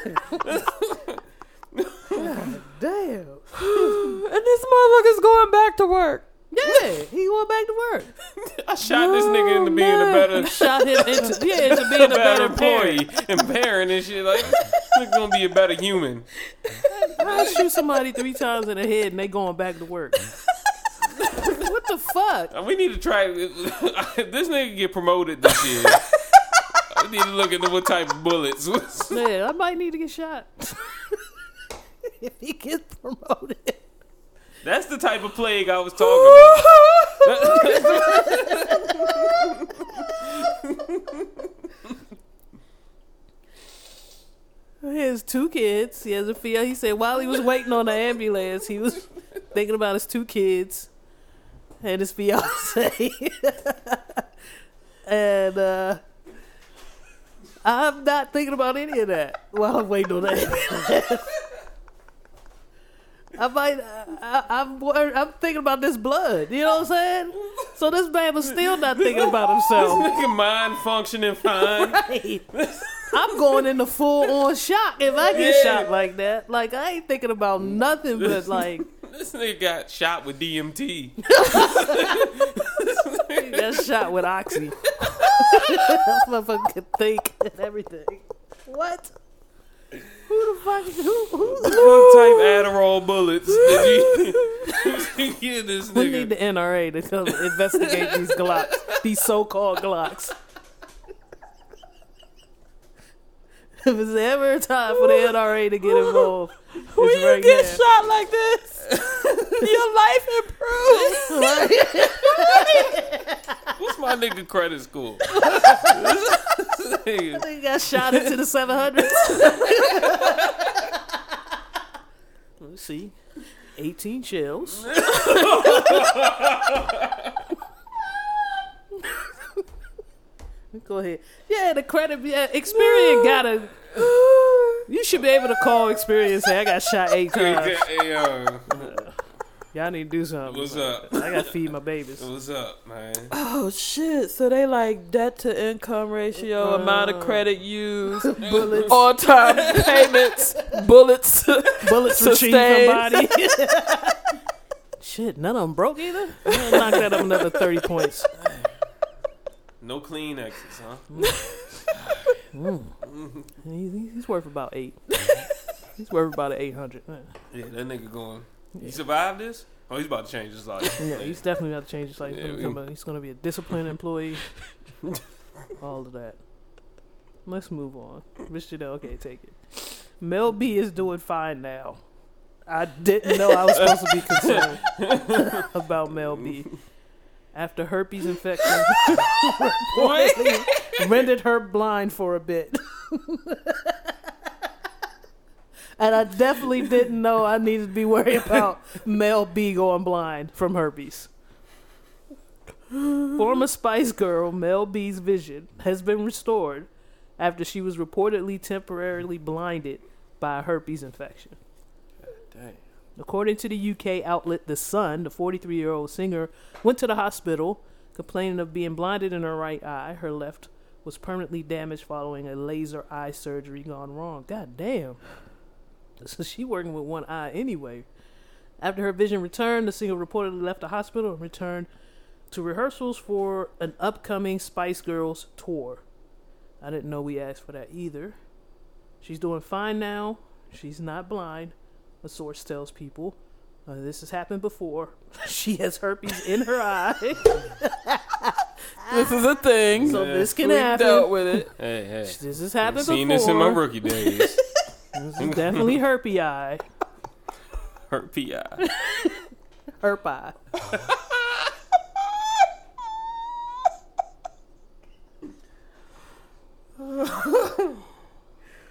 Damn. And this motherfucker's going back to work. Yeah, he went back to work. I shot this nigga into being a better, Shot him into yeah into being a better better employee and parent and shit. Like, this nigga gonna be a better human. I shoot somebody three times in the head and they going back to work. What the fuck? Uh, We need to try. this nigga get promoted this year. we need to look into what type of bullets. Man, I might need to get shot. if he gets promoted. That's the type of plague I was talking about. He has two kids. He has a fiance. He said while he was waiting on the ambulance, he was thinking about his two kids and his fiance. and uh, I'm not thinking about any of that while I'm waiting on ambulance. I might, I, I'm, wor- I'm thinking about this blood. You know what I'm saying? So this man was still not thinking about himself. Nigga mind functioning fine. Right. I'm going into full on shock if I get Yeah. shot like that. Like I ain't thinking about nothing but like This nigga got shot with DMT. he got shot with oxy. Motherfucker could think and everything. What? Who the fuck? Who? Who? What type Adderall bullets did you give this We need the NRA to come investigate these Glocks, these so-called Glocks. If it's ever a time for the NRA to get involved, When it's you right get now. shot like this, your life improves. What's my nigga credit score? Nigga, They got shot into the 700s. Let's see. 18 shells. Go ahead. Yeah, the credit. Yeah, Experian gotta. You should be able to call Experian and say, I got shot eight times. hey, uh, Y'all need to do something. What's up? I gotta feed my babies. what's up, man? Oh shit! So they like debt to income ratio, amount of credit used, bullets, on time payments, bullets. Bullets retrieved Sustained. from body. Shit, none of them broke either. I'm gonna knock that up another 30 points. No clean exits, huh? He- He's worth about eight. He's worth about an 800. Yeah, that nigga going. He survived this? Oh, he's about to change his life. Yeah, he's definitely got to change his life. He's Yeah, gonna we- a- he's going to be a disciplined employee. All of that. Let's move on. Miss Janelle, okay, take it. Mel B is doing fine now. I didn't know I was supposed to be concerned about Mel B. After herpes infection reportedly rendered her blind for a bit. and I definitely didn't know I needed to be worried about Mel B going blind from herpes. Former Spice Girl Mel B's vision has been restored after she was reportedly temporarily blinded by a herpes infection. Dang. According to the UK outlet The Sun, the 43 year old singer went to the hospital complaining of being blinded in her right eye. Her left was permanently damaged following a laser eye surgery gone wrong. God damn. So she working with one eye anyway. After her vision returned, the singer reportedly left the hospital and returned to rehearsals for an upcoming Spice Girls tour. I didn't know we asked for that either. She's doing fine now. She's not blind a source tells people. Uh, this has happened before. she has herpes in her eye, this is a thing. so this can We've happen. dealt with it. Hey, hey. This has happened Seen before. this in my rookie days. This is definitely herpy eye. Hurt PI. Herp eye.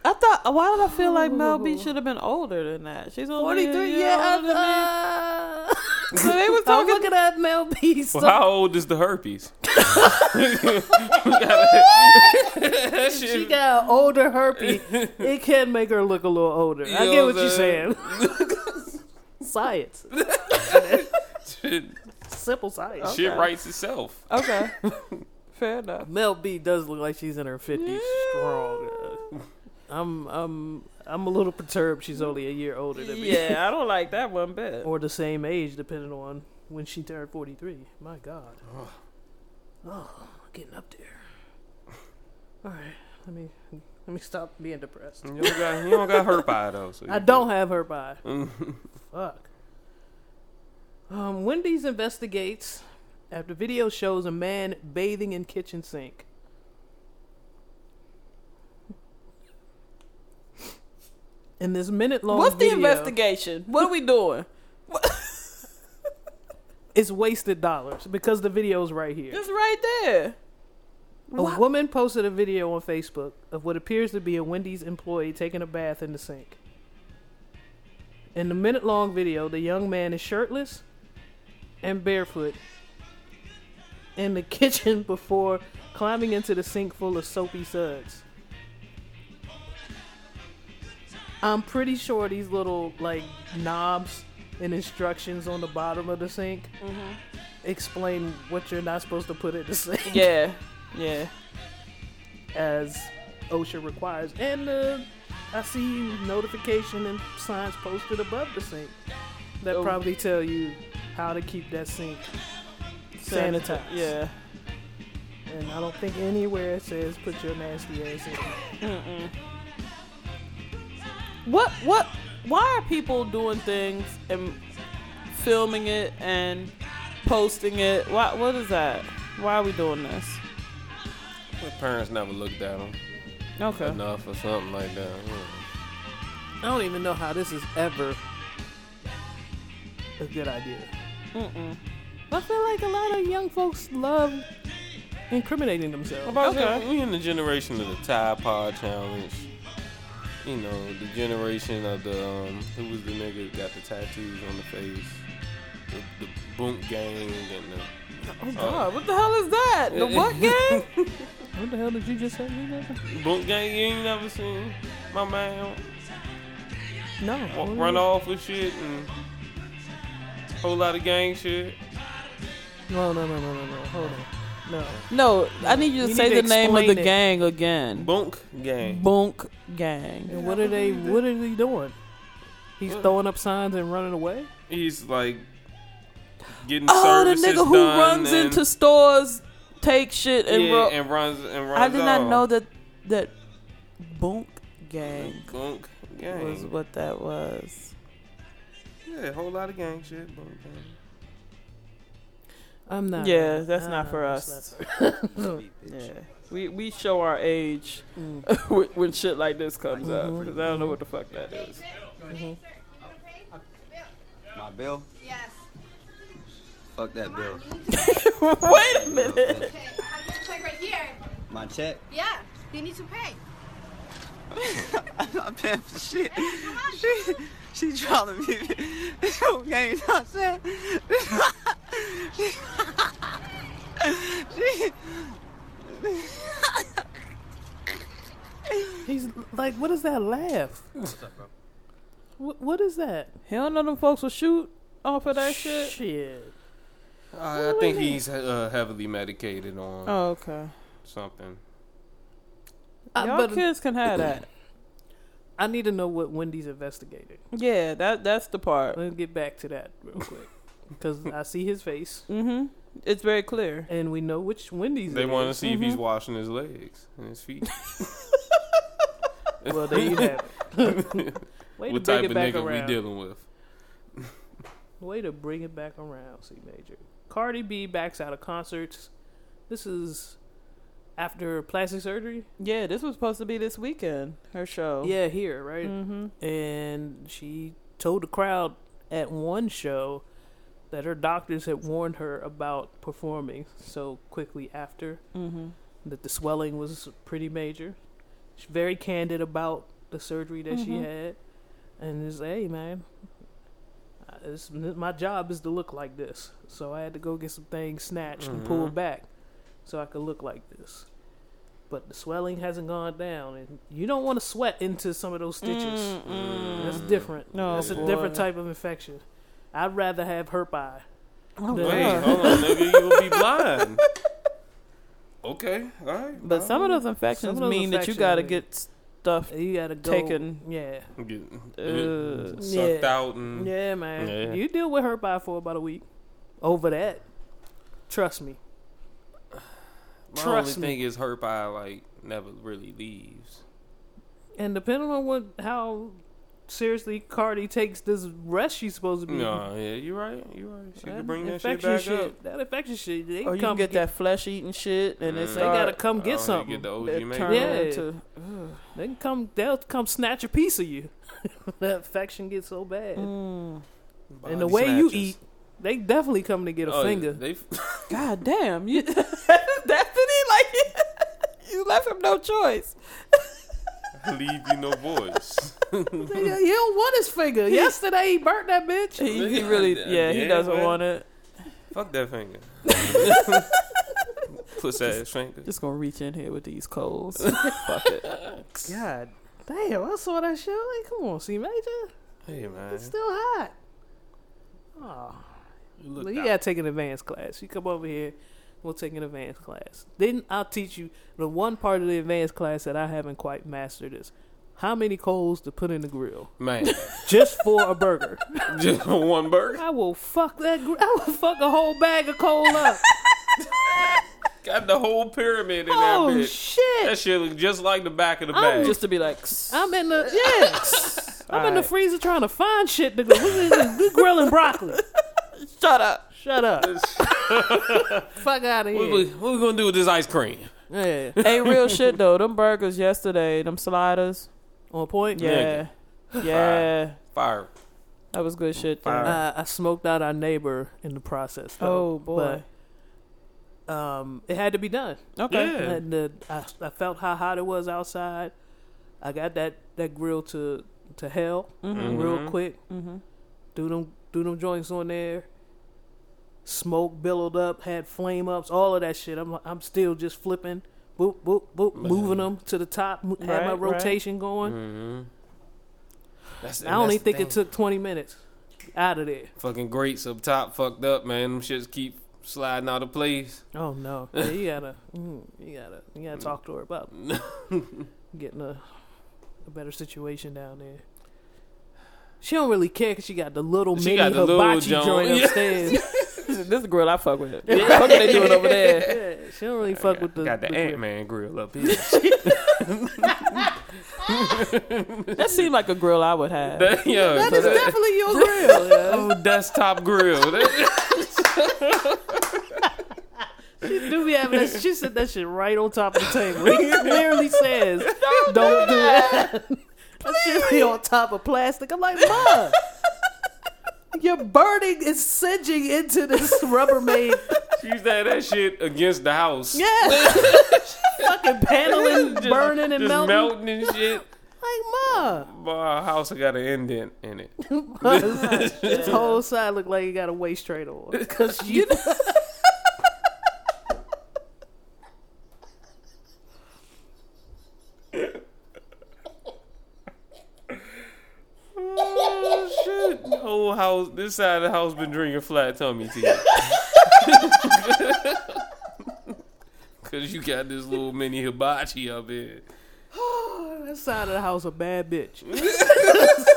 I thought. Why did I feel like Mel B should have been older than that?'s only a 43, year yeah. older than. Uh, So they was I'm talking. looking at Mel B. Well, how old is the herpes? she got an older herpes. It can make her look a little older. I get what what you're saying. Science. Simple science. shit writes itself. Okay, fair enough. Mel B does look like she's in her fifties, strong. I'm I'm I'm a little perturbed. She's only a year older than me, Yeah, I don't like that one bit. or the same age, depending on when she turned forty three. My God, oh, getting up there. All right, let me let me stop being depressed. You don't got, you don't got herp eye though. So I don't have her by. Fuck. Um, Wendy's investigates after video shows a man bathing in kitchen sink. In this minute long video What's the investigation? What are we doing? It's wasted dollars because the video's right here. It's right there. A woman posted a video on Facebook of what appears to be a Wendy's employee taking a bath in the sink. In the minute long video, the young man is shirtless and barefoot in the kitchen before climbing into the sink full of soapy suds. I'm pretty sure these little like knobs and instructions on the bottom of the sink explain what you're not supposed to put in the sink Yeah, yeah. as OSHA requires. And uh, I see notification and signs posted above the sink that Oh. probably tell you how to keep that sink sanitized. Yeah. And I don't think anywhere it says put your nasty ass in. Mm-mm. What what why are people doing things and filming it and posting it? Why what is that? Why are we doing this? My parents never looked at them Okay. enough or something like that. I don't even know how this is ever a good idea. Mm-mm. I feel like a lot of young folks love incriminating themselves. About Okay. we in the generation of the Tide Pod challenge. You know, the generation of the um, who was the nigga that got the tattoos on the face, the, the Boom Gang and the Oh God, what the hell is that? The what gang? What the hell did you just say? nigga? Boom Gang. You ain't never seen my man No. wa- what run off with shit and whole lot of gang shit. No, no, no, no, no, no. Hold on. No. No, I need you to You say need to the name of the explain it. gang again. Bunk Gang. Bunk gang. And what are they? What are they doing? He's What? throwing up signs and running away. He's like getting Oh, the services nigga who done runs and, into stores, takes shit, and yeah, ro- and runs and runs. I did not off. know that that Bunk gang Bunk Gang. was what that was. Yeah, a whole lot of gang shit. Bunk Gang. I'm not. Yeah, that's not uh, for us. Yeah, we we show our age Mm. when, when shit like this comes up Mhm. because I don't know what the fuck that is. My bill? Yes. Fuck that bill. Wait a minute. Okay, I have this check right here. My check? Yeah, you need to pay. I'm not paying for shit. She, she trying to be this whole game. You know what I'm saying? she, He's like, what is that laugh? What, what is that? Hell, don't know them folks will shoot off of that shit. Shit. I, I think he's uh, heavily medicated on Oh, okay. something. Uh, Y'all but kids can have that. I need to know what Wendy's investigated. Yeah, that that's the part. Let's get back to that real quick. Because I see his face, Mm-hmm. It's very clear. and we know which Wendy's. They want to is. see if he's washing his legs and his feet. Well, there you have it. Way what to bring type it of back nigga around. we dealing with? Way to bring it back around, C Major. Cardi B backs out of concerts. This is after plastic surgery. Yeah, this was supposed to be this weekend. Her show. Yeah, here, right? Mm-hmm. And she told the crowd at one show that her doctors had warned her about performing so quickly after Mm-hmm. that the swelling was pretty major. She's very candid about the surgery that she Mhm. had, and is hey man, it's, my job is to look like this, so I had to go get some things snatched and pulled Mhm. back, so I could look like this. But the swelling hasn't gone down, and you don't want to sweat into some of those stitches. Mm, mm, mm. That's different. No, That's a different type of infection. I'd rather have herp eye. Oh, The- Wait, hold on, nigga, you will be blind. Okay, all right. But some of those Some infections of those mean that you gotta get stuff. You gotta go. Taken. Yeah. get Uh, it sucked Yeah. out and Yeah, man. Yeah. You deal with herp eye for about a week. Over that. Trust me. My trust only me. thing is herp eye like never really leaves. And depending on what how seriously Cardi takes this rest she's supposed to be. No, yeah, you're right, You're right. She That could bring that shit infection back up. That infection shit. They Or you come can get get, that flesh eating shit, and Mm. it's They gotta come get Oh, you something. Get the OG It turn Yeah. into They can come. They'll come snatch a piece of you. that infection gets so bad. mm. and the way you eat, they definitely come to get a Oh, finger. They God damn, you Destiny like you left him no choice. leave you no voice. Nigga, he don't want his finger. Yesterday he burnt that bitch. He, he really, yeah, he doesn't man. want it. Fuck that finger. Puss ass finger. Just gonna reach in here with these coals. Fuck it. God damn, I saw that shit. Like, come on, C Major. Hey man, It's still hot. Oh, you look you gotta take an advanced class. You come over here, we'll take an advanced class. Then I'll teach you the one part of the advanced class that I haven't quite mastered is how many coals to put in the grill Man, just for a burger. just for one burger. I will fuck that. Gr- I will fuck a whole bag of coal up. Got the whole pyramid in oh that bitch. shit! That shit look just like the back of the I'm bag. Just to be like, I'm in the yes. I'm in the freezer trying to find shit to go. What is this? Grilling broccoli. Shut up. Shut up. Fuck out of what, here. we, what we gonna do with this ice cream? Yeah. hey, real shit though. Them burgers yesterday, them sliders. On point. Yeah, yeah, Fire. that was good shit. Though. Fire. Uh, I smoked out our neighbor in the process. Though, oh boy. But, um, it had to be done. okay. Yeah. And the, I, I felt how hot it was outside. I got that, that grill to to hell Mm-hmm. real Mhm. quick. Mm-hmm. Do them do them joints on there. Smoke billowed up, had flame ups, all of that shit. I'm I'm still just flipping, boop boop boop, moving them to the top. mo- Had my Right, right. rotation going. Mm-hmm. That's, I only that's the think it took 20 minutes out of there. fucking grates up top fucked up, man. Them shits keep sliding out of place. Oh no! Yeah, you gotta, mm, you gotta, you gotta talk to her about getting a, a better situation down there. She don't really care because she got the little She mini got the little hibachi joint. joint Yeah. Upstairs. this is the girl I fuck with. What the fuck they doing over there? yeah, she don't really fuck with the. Got the the Ant Man grill up here. That seemed like a grill I would have. that, yo, That is that- definitely your grill. Yeah. oh, desktop grill. She do be having that. She said that shit right on top of the table. He clearly says, "Don't, do that." that shit be on top of plastic. I'm like, Ma, you're burning and singeing into this Rubbermaid. she used to have that shit against the house. Yeah, fucking paneling, Just- burning and just melting. melting and shit. Like, Ma, My house got an indent in it. this whole side look like you got a waist train on because you. Whole house, this side of the house, been drinking flat tummy tea. Cause you got this little mini hibachi up here. that side of the house a bad bitch.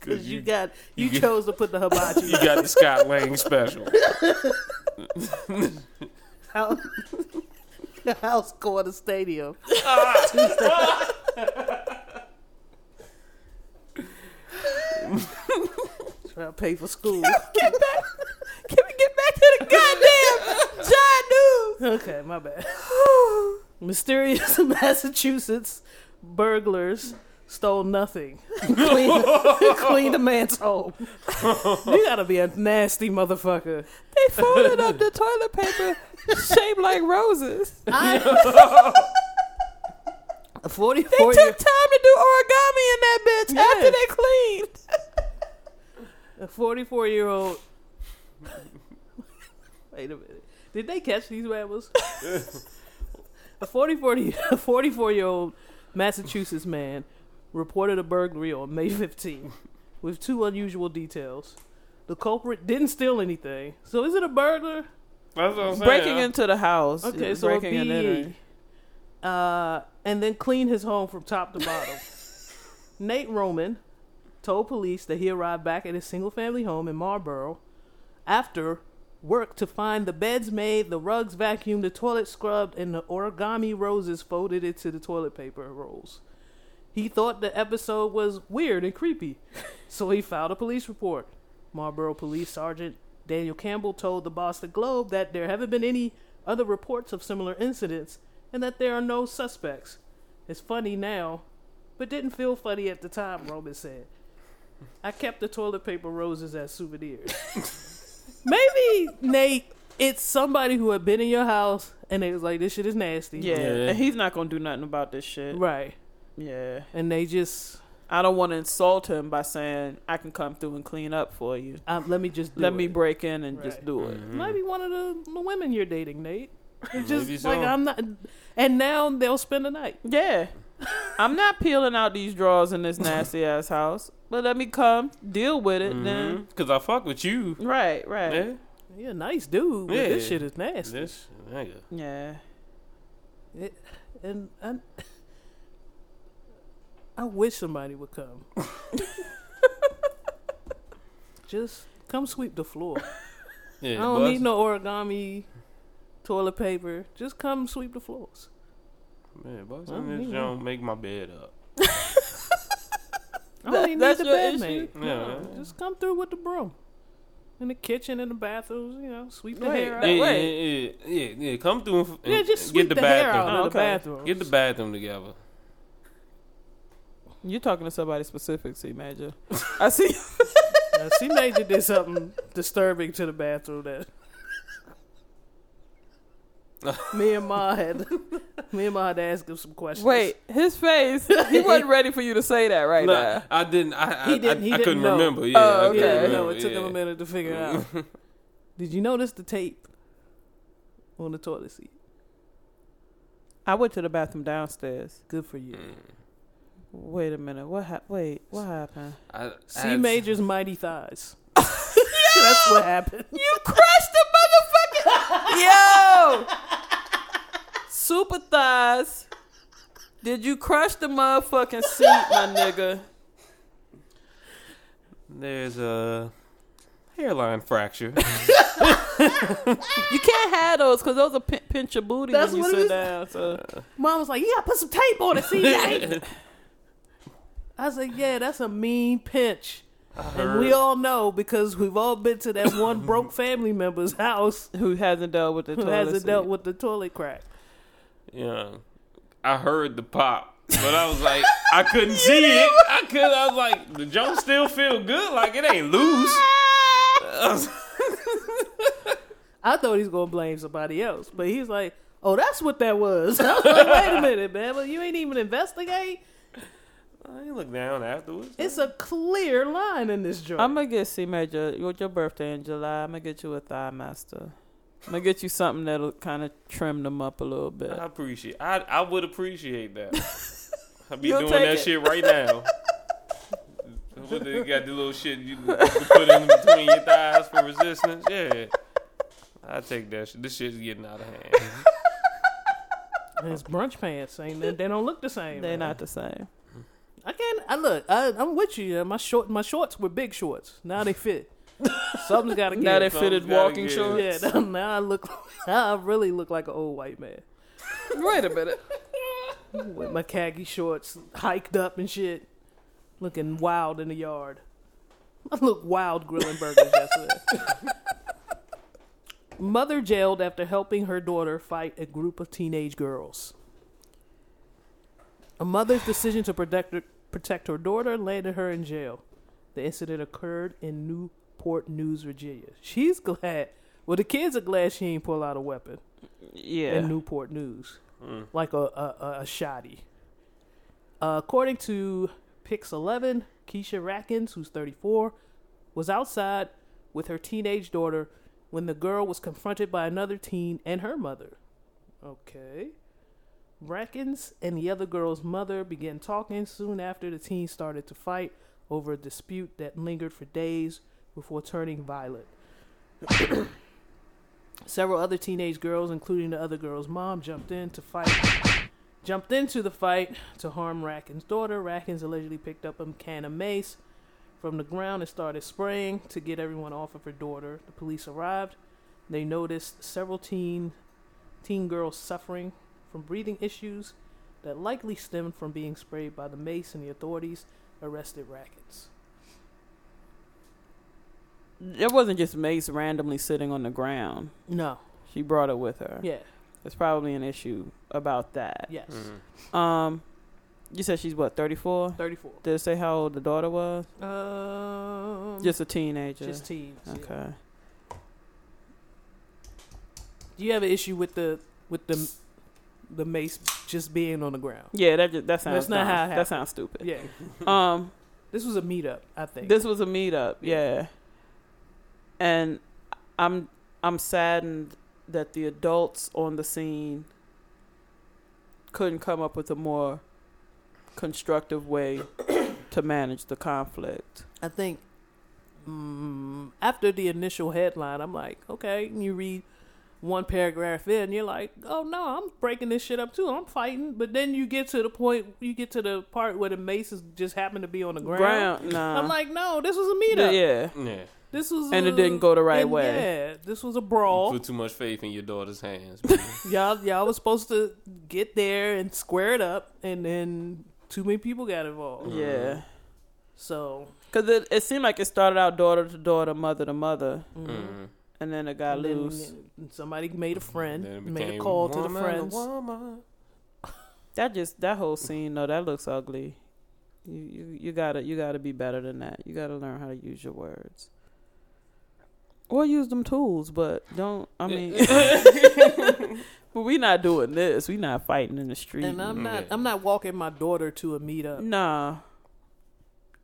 Cause you got you, you get- chose to put the hibachi You got the Scott Lang special. house, the house corner stadium. Try to pay for school. Can we get back to the goddamn John News? Okay, my bad. Mysterious Massachusetts burglars stole nothing. Clean, cleaned a man's home. You gotta be a nasty motherfucker. They folded up the toilet paper shaped like roses. A 44 They took year, time to do origami in that bitch Yeah. after they cleaned. a 44 year old. Wait a minute. Did they catch these rebels? a 44 a 44 year old Massachusetts man reported a burglary on May 15 with two unusual details. The culprit didn't steal anything. So is it a burglar? That's what I'm saying. Breaking into the house. Okay, Yeah, so a breaking and entering. Uh, and then clean his home from top to bottom. Nate Roman told police that he arrived back at his single family home in Marlborough after work to find the beds made, the rugs vacuumed, the toilet scrubbed, and the origami roses folded into the toilet paper rolls. He thought the episode was weird and creepy, so he filed a police report. Marlborough Police Sergeant Daniel Campbell told the Boston Globe that there haven't been any other reports of similar incidents and that there are no suspects. It's funny now, but didn't feel funny at the time, Roman said. I kept the toilet paper roses as souvenirs. Maybe, Nate, it's somebody who had been in your house and they was like, this shit is nasty. Yeah. Yeah. and he's not gonna do nothing about this shit. Right. Yeah, And they just, I don't want to insult him by saying I can come through and clean up for you. um, let me just do Let it. me break in and just do it. Mhm. Might be one of the, the women you're dating, Nate. It's just Maybe like so. I'm not, and now they'll spend the night. Yeah, I'm not peeling out these drawers in this nasty ass house. But let me come deal with it then. Because I fuck with you. Right, right. Yeah. You're a nice dude, but this shit is nasty. This nigga. Yeah. It, and I, I wish somebody would come. Just come sweep the floor. Yeah, I don't bust- need no origami, toilet paper. Just come sweep the floors. Man, bust I in don't this need joint, make my bed up. I don't even need the your bed issue? made. Yeah. No, just come through with the broom. In the kitchen, in the bathrooms, you know, sweep the Wait, hair out. that- Yeah, yeah, yeah, yeah, yeah. Come through and, Yeah, and just get sweep the, the, hair out bathroom. of the Okay. bathroom. Get the bathroom together. You talking to somebody specific, C Major. I see. Now, C Major did something disturbing to the bathroom that me and Ma had. me and Ma had to ask him some questions. Wait, his face. He wasn't ready for you to say that right No, now. I didn't. I, I, He didn't- he I, I didn't couldn't know. remember. Yeah, Oh, okay. Yeah, no, it took him a minute to figure out. Did you notice the tape on the toilet seat? I went to the bathroom downstairs. Good for you. Mm. Wait a minute. What hap- Wait, what happened? I, C I- Major's mighty thighs. That's what happened. You crushed the motherfucker. Yo, super thighs. Did you crush the motherfucking seat, my nigga? There's a hairline fracture. You can't have those because those are pin- pinch your booty That's when you sit down. So Mom was like, "You gotta put some tape on it, see?" I was like, "Yeah, that's a mean pinch." And we all know because we've all been to that one broke family member's house who hasn't dealt with the who toilet hasn't seat? dealt with the toilet crack. Yeah, I heard the pop, but I was like, I couldn't see it. I could. I was like, the joint still feel good, like it ain't loose. I was- I thought he was gonna blame somebody else, but he's like, "Oh, that's what that was." I was like, "Wait a minute, man, but you ain't even investigate." I didn't look down afterwards. It's a clear line in this joint. I'm gonna get C major with your birthday in July. I'm gonna get you a thigh master. I'm gonna get you something that'll kind of trim them up a little bit. I appreciate. I I would appreciate that. I'll be You'll doing that it. shit right now. What they got the little shit you can put in between your thighs for resistance. Yeah, I take that shit. This shit's getting out of hand. And it's brunch pants, ain't they? They don't look the same. They're man. not the same. I can't. I look. I, I'm with you. My short. My shorts were big shorts. Now they fit. Something's got to give. Now they Something's fitted walking give. shorts. Yeah. Now, now I look. Now I really look like an old white man Wait a minute. with my khaki shorts hiked up and shit, looking wild in the yard. I look wild grilling burgers yesterday. Mother jailed after helping her daughter fight a group of teenage girls. A mother's decision to protect her, protect her daughter landed her in jail. The incident occurred in Newport News, Virginia. She's glad. Well, the kids are glad she ain't pull out a weapon Yeah. in Newport News, Mm. like a a, a, shoddy. Uh, according to Pix Eleven, Keisha Rackins, who's 34, was outside with her teenage daughter when the girl was confronted by another teen and her mother. Okay. Rackins and the other girl's mother began talking soon after the teens started to fight over a dispute that lingered for days before turning violent. Several other teenage girls, including the other girl's mom, jumped in to fight. Jumped into the fight to harm Rackins' daughter. Rackins allegedly picked up a can of mace from the ground and started spraying to get everyone off of her daughter. The police arrived. They noticed several teen teen girls suffering from breathing issues that likely stemmed from being sprayed by the mace, and the authorities arrested Rackins. It wasn't just Mace randomly sitting on the ground. No. She brought it with her. Yeah. There's probably an issue about that. Yes. Mm. Um, you said she's what, 34? 34. Did it say how old the daughter was? Um, Just a teenager. just teens. yeah. okay. Do you have an issue with the with the the mace just being on the ground? Yeah, that just, that sounds That's not dumb. how that sounds stupid. Yeah. Um, This was a meetup, I think. this was a meetup, yeah. And I'm I'm saddened that the adults on the scene couldn't come up with a more constructive way to manage the conflict. I think mm, after the initial headline, I'm like, okay, you read one paragraph in, you're like, oh no, I'm breaking this shit up too. I'm fighting. But then you get to the point, you get to the part where the maces just happen to be on the ground. Ground, nah. I'm like, no, this was a meetup. yeah. Yeah. This was And it didn't go the right and way. Yeah, this was a You brawl. put too much faith in your daughter's hands. man. y'all, y'all was supposed to get there and square it up, and then too many people got involved. Yeah. So Because it, it seemed like it started out daughter to daughter, mother to mother, Mhm. And then it got and then loose. somebody made a friend, made a became call to the woman friends. woman. That just that whole scene though, that looks ugly. You you you gotta you gotta be better than that. You gotta learn how to use your words. Or use them tools, but don't I mean But we not doing this. We not fighting in the street. And I'm not, Yeah. I'm not walking my daughter to a meetup nah.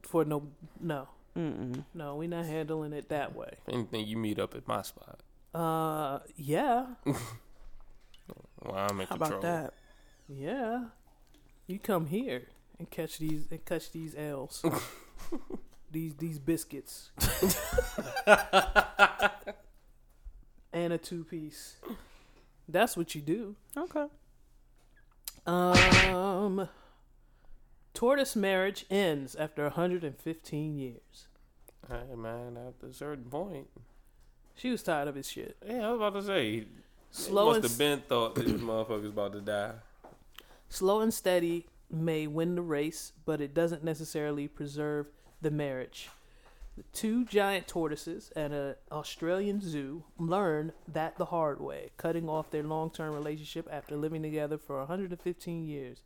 for no, no, Mm-mm. no. We not handling it that way. If anything, you meet up at my spot. Uh, yeah, Well, I'm in how control. about that? Yeah, you come here and catch these and catch these L's, these these biscuits, and a two piece. That's what you do. Okay. Um, tortoise marriage ends after 115 years. Hey, man, at a certain point. She was tired of his shit. Yeah, I was about to say. Slow must have been thought that this motherfucker's about to die. Slow and steady may win the race, but it doesn't necessarily preserve the marriage. The two giant tortoises at an Australian zoo learn that the hard way, cutting off their long term relationship after living together for 115 years.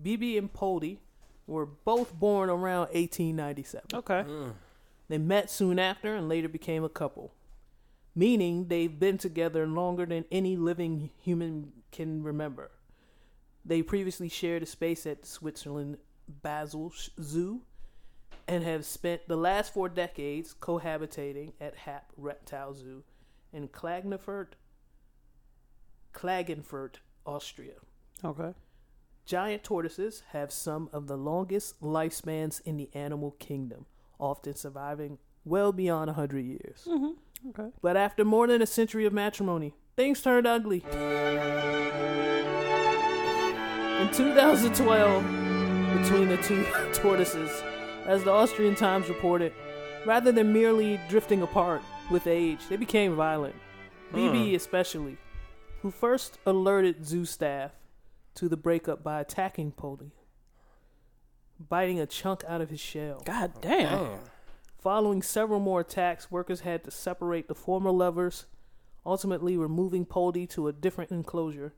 Bibi and Poldi were both born around 1897. Okay. Mm. They met soon after and later became a couple, meaning they've been together longer than any living human can remember. They previously shared a space at Switzerland Basel Zoo and have spent the last four decades cohabitating at Happ Reptile Zoo in Klagenfurt, Klagenfurt, Austria. Okay. Giant tortoises have some of the longest lifespans in the animal kingdom, often surviving well beyond 100 years. Mm-hmm. Okay. But after more than a century of matrimony, things turned ugly. In 2012, between the two tortoises, as the Austrian Times reported, rather than merely drifting apart with age, they became violent. Hmm. Bibi especially, who first alerted zoo staff to the breakup by attacking Polly, biting a chunk out of his shell. God damn. Damn. Following several more attacks, workers had to separate the former lovers, ultimately removing Poldi to a different enclosure.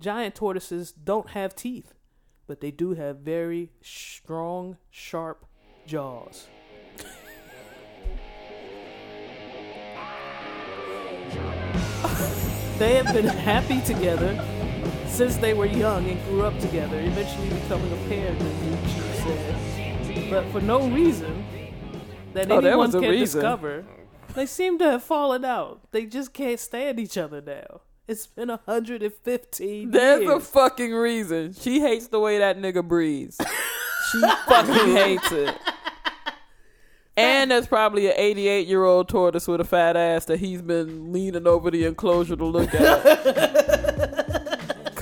Giant tortoises don't have teeth, but they do have very strong, sharp jaws. they have been happy together since they were young and grew up together, eventually becoming a pair, chief said. But for no reason that Oh, anyone a can reason. discover, they seem to have fallen out. They just can't stand each other now. It's been 115 There's a fucking reason. She hates the way that nigga breathes. She fucking hates it. And there's probably an 88 year old tortoise with a fat ass that he's been leaning over the enclosure to look at.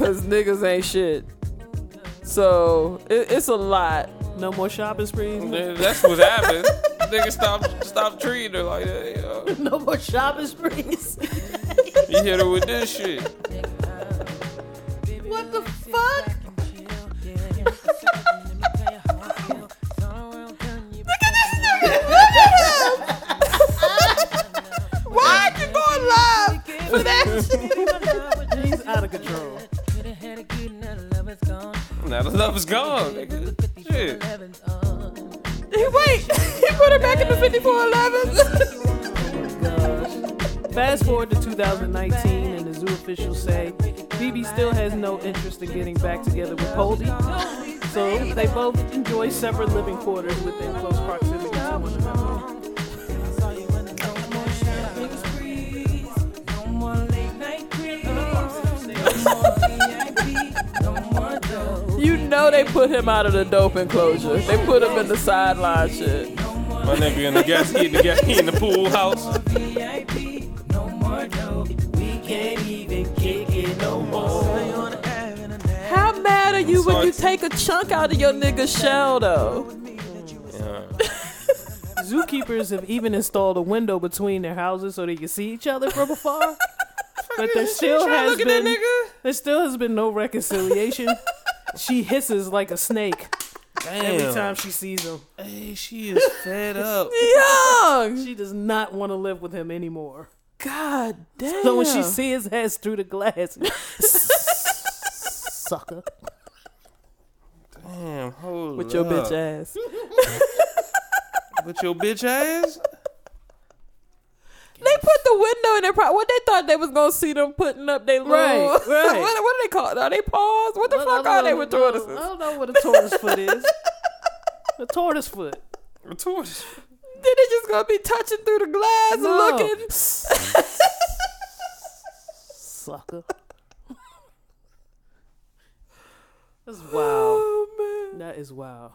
Cause niggas ain't shit. So it, it's a lot. no more shopping sprees. That's what happened. Niggas stop, stop treating her like that. Yo. no more shopping sprees. You hit her with this shit. what the fuck? Look at this nigga. Look at him. Why are you going live for that? shit? He's out of control. Now the love is gone. Nigga. Shit. Uh. Hey, wait, he put her back in the 5411. Fast forward to 2019, and the zoo officials say Bibi still has no interest in getting back together with Poldi. So they both enjoy separate living quarters within close proximity to one another. You know they put him out of the dope enclosure. They put him in the sideline shit. My nigga in the gas, he in the gas, he in the pool house. How mad are you when you take a chunk out of your nigga's shell though? Yeah. Zookeepers have even installed a window between their houses so they can see each other from afar. but there still has look at that been there still has been no reconciliation. she hisses like a snake every time she sees him. Hey, she is fed up. Young. She does not want to live with him anymore. God damn. So when she sees his head through the glass, sucker. Damn, hold with your bitch ass. With your bitch ass? They put the window in their pro- what they thought they was gonna see them putting up their little Right, right. what, what are they called? Are they paws? What the fuck are they with I tortoises? I don't know what a tortoise foot is. A tortoise foot. A tortoise. Then they just gonna be touching through the glass No. and looking. Sucker. That's wild. Oh man. That is wild.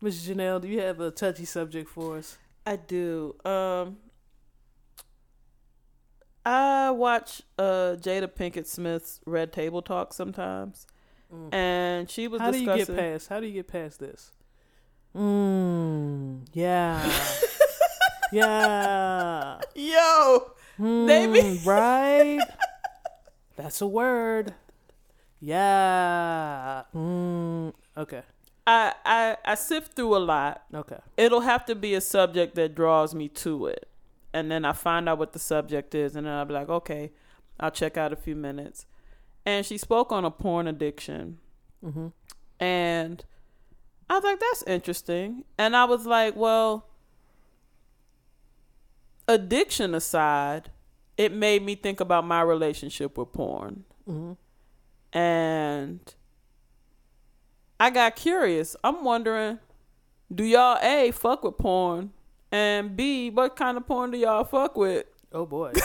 Miss Janelle, do you have a touchy subject for us? I do. Um I watch uh Jada Pinkett Smith's Red Table Talk sometimes. And she was How do you get past? How do you get past this? Mmm. Yeah. yeah. Yo, They be- Mm, right. That's a word. Yeah. Mm, okay. I, I I sift through a lot. Okay. It'll have to be a subject that draws me to it. And then I find out what the subject is and then I'll be like, okay, I'll check out a few minutes. And she spoke on a porn addiction. mm-hmm. And I was like, that's interesting. And I was like, well, addiction aside, it made me think about my relationship with porn. Mhm. And I got curious. I'm wondering, do y'all A fuck with porn? And B, what kind of porn do y'all fuck with? Oh boy.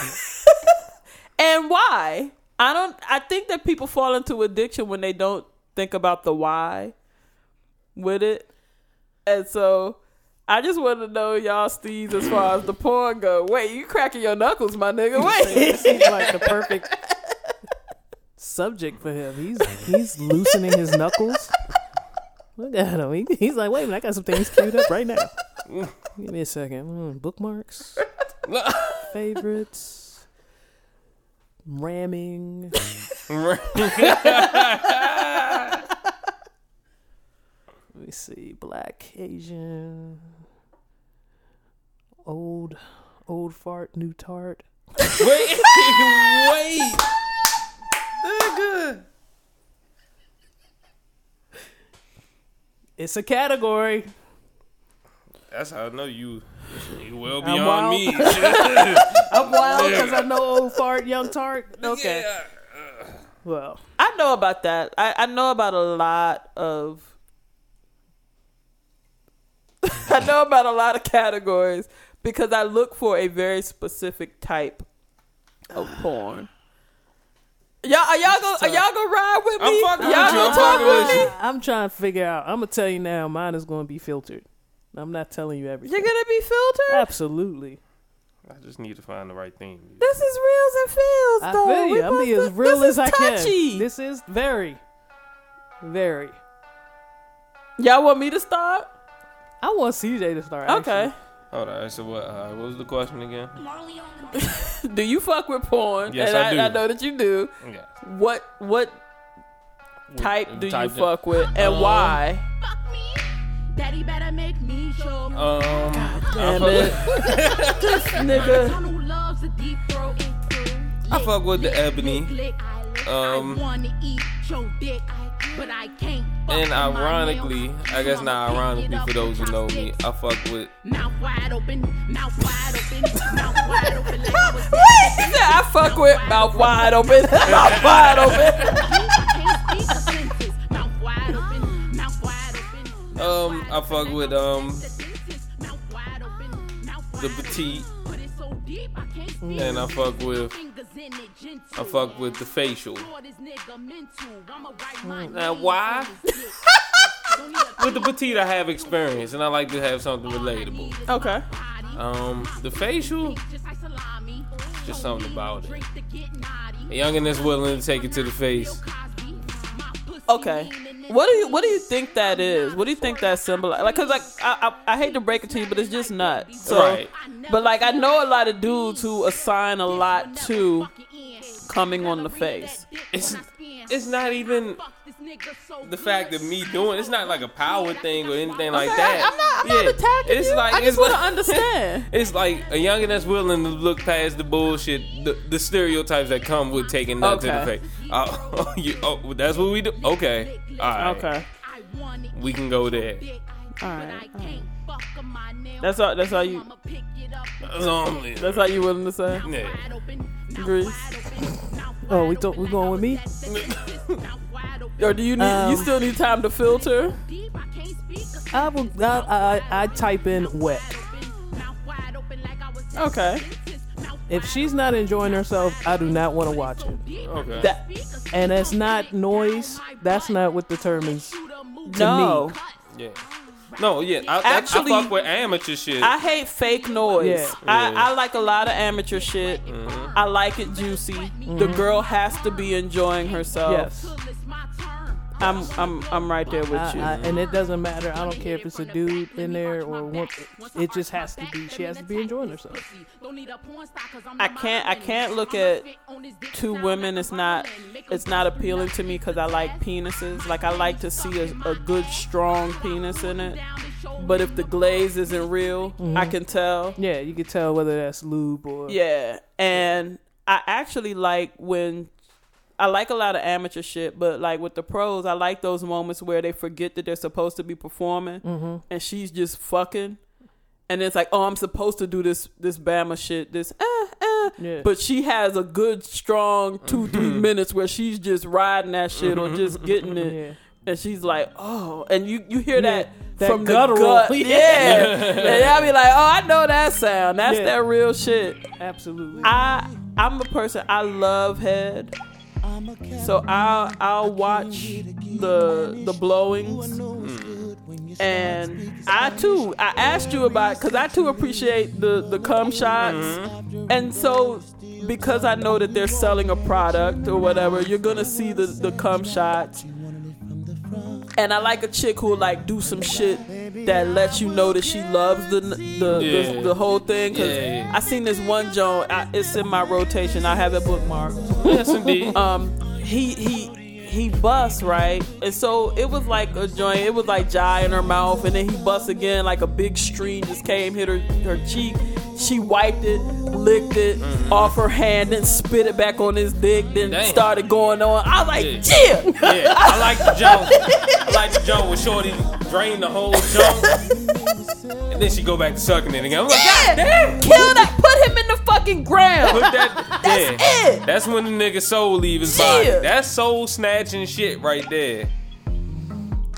And why? I don't I think that people fall into addiction when they don't think about the why with it. And so I just want to know y'all steeds as far as the porn go. Wait, you cracking your knuckles, my nigga. Wait. this seems like the perfect subject for him. He's he's loosening his knuckles. Look at him. He, he's like, wait a minute, I got some things queued up right now. Give me a second. Mm, bookmarks, favorites, ramming. Let me see. Black, Asian, old, old fart, new tart. wait, wait. Nigga. It's a category. That's how I know you. You well I'm beyond wild. me. I'm wild because I know old fart, young tart. Okay. Yeah. Well, I know about that. I, I know about a lot of. I know about a lot of categories because I look for a very specific type of porn. Y'all, are y'all gonna are y'all gonna ride with me? I'm y'all with you. gonna I'm talk with with me? I'm trying to figure out. I'm gonna tell you now. Mine is going to be filtered. I'm not telling you everything. You're gonna be filtered. Absolutely. I just need to find the right thing. This is reels and feels, I though. feel you. I'm supposed being as real as I is touchy. can. This is very, very. Y'all want me to start? I want CJ to start. Okay. actually. Hold on. So what? Uh, what was the question again? Do you fuck with porn? Yes, and I do. I know that you do. Yeah. What what type do you type fuck with and Um, why? Fuck me. Daddy better make me show. Um. Damn I it. fuck, This nigga. Someone who loves a deep throat. I fuck with the ebony. Um, I wanna eat your dick, but I can't. fuck And ironically. I guess not ironically for those who know me. I fuck with Mouth wide open, mouth wide open, mouth wide open I was He said I fuck with mouth wide open. mouth wide open. Can't speak the senses. Mouth wide open, mouth wide open. um I fuck with um the petite But it's so deep, I and I fuck with Fingers in it, gentle. I fuck with the facial. Lord, this nigga mental. I'ma write my Now why? on his dick. with the petite, I have experience, and I like to have something relatable. Okay. Um, the facial, just something about it. A youngin' that's willing to take it to the face. Okay. What do you What do you think that is? What do you think that symbolizes? Like, cause like I, I I hate to break it to you, but it's just nuts. So, Right. But like I know a lot of dudes who assign a lot to coming on the face. It's it's not even the fact of me doing. It's not like a power thing or anything like Okay, that. I- I'm not- I'm not attacking it's you. Like, I just it's wanna like- understand. It's like a youngin' that's willing to look past the bullshit, the, the stereotypes that come with taking that to the face. Oh, you, oh, that's what we do. Okay, all right. Okay. we can go there. All right. all right. That's all. That's all you. That's only. That's all you willing to say. Yeah. Grease. Oh, we th- we going with me? Or do you need? you Um, still need time to filter? I will. I, I I type in wet. Okay. If she's not enjoying herself, I do not want to watch it. Okay. That. And that's not noise. That's not what determines. No. yeah. No, yeah. I, Actually- I, I fuck with amateur shit. I hate fake noise. Yeah. I, Yeah. I like a lot of amateur shit. Mm-hmm. I like it juicy. The mm-hmm. girl has to be enjoying herself. Yes. I'm I'm I'm right there with I, you. I, and it doesn't matter. I don't care if it's a dude in there or what. It just has to be. She has to be enjoying herself. I can't I can't look at two women. It's not it's not appealing to me because I like penises. Like I like to see a, a good strong penis in it. But if the glaze isn't real, I can tell. Yeah, you can tell whether that's lube or. Yeah, and I actually like when I like a lot of amateur shit, but like with the pros, I like those moments where they forget that they're supposed to be performing, Mm-hmm. and she's just fucking, and it's like, oh, I'm supposed to do this this Bama shit, this eh. Yeah. but she has a good strong two three mm-hmm. minutes where she's just riding that shit or mm-hmm. just getting it. Yeah. And she's like, oh, and you you hear Yeah, that, that from guttural. the gut, Yeah. yeah. and I'll be like, oh, I know that sound. That's Yeah. that real shit. Absolutely. I I'm a person I love head. So I'll I'll watch the the blowings. Mm. And I too, I asked you about because I too appreciate the the cum shots, and so because I know that they're selling a product or whatever, you're gonna see the the cum shots. And I like a chick who like do some shit that lets you know that she loves the the Yeah. the, the whole thing. Cause Yeah, yeah. I seen this one joint. I, it's in my rotation. I have it bookmarked yes, indeed. um he he he busts right? And so it was like a joint it was like jai in her mouth and then he busts again like a big stream just came hit her her cheek she wiped it licked it mm-hmm. off her hand then spit it back on his dick then Damn. started going on i was like Yeah. yeah, Yeah, I like the jump. I like the jump with Shorty drain the whole jump, and then she go back to sucking it again. I'm like, God damn! kill that put him in the fucking ground Put that, That's yeah. it. That's when the nigga soul leave his Yeah. body. That's soul snatching shit right there.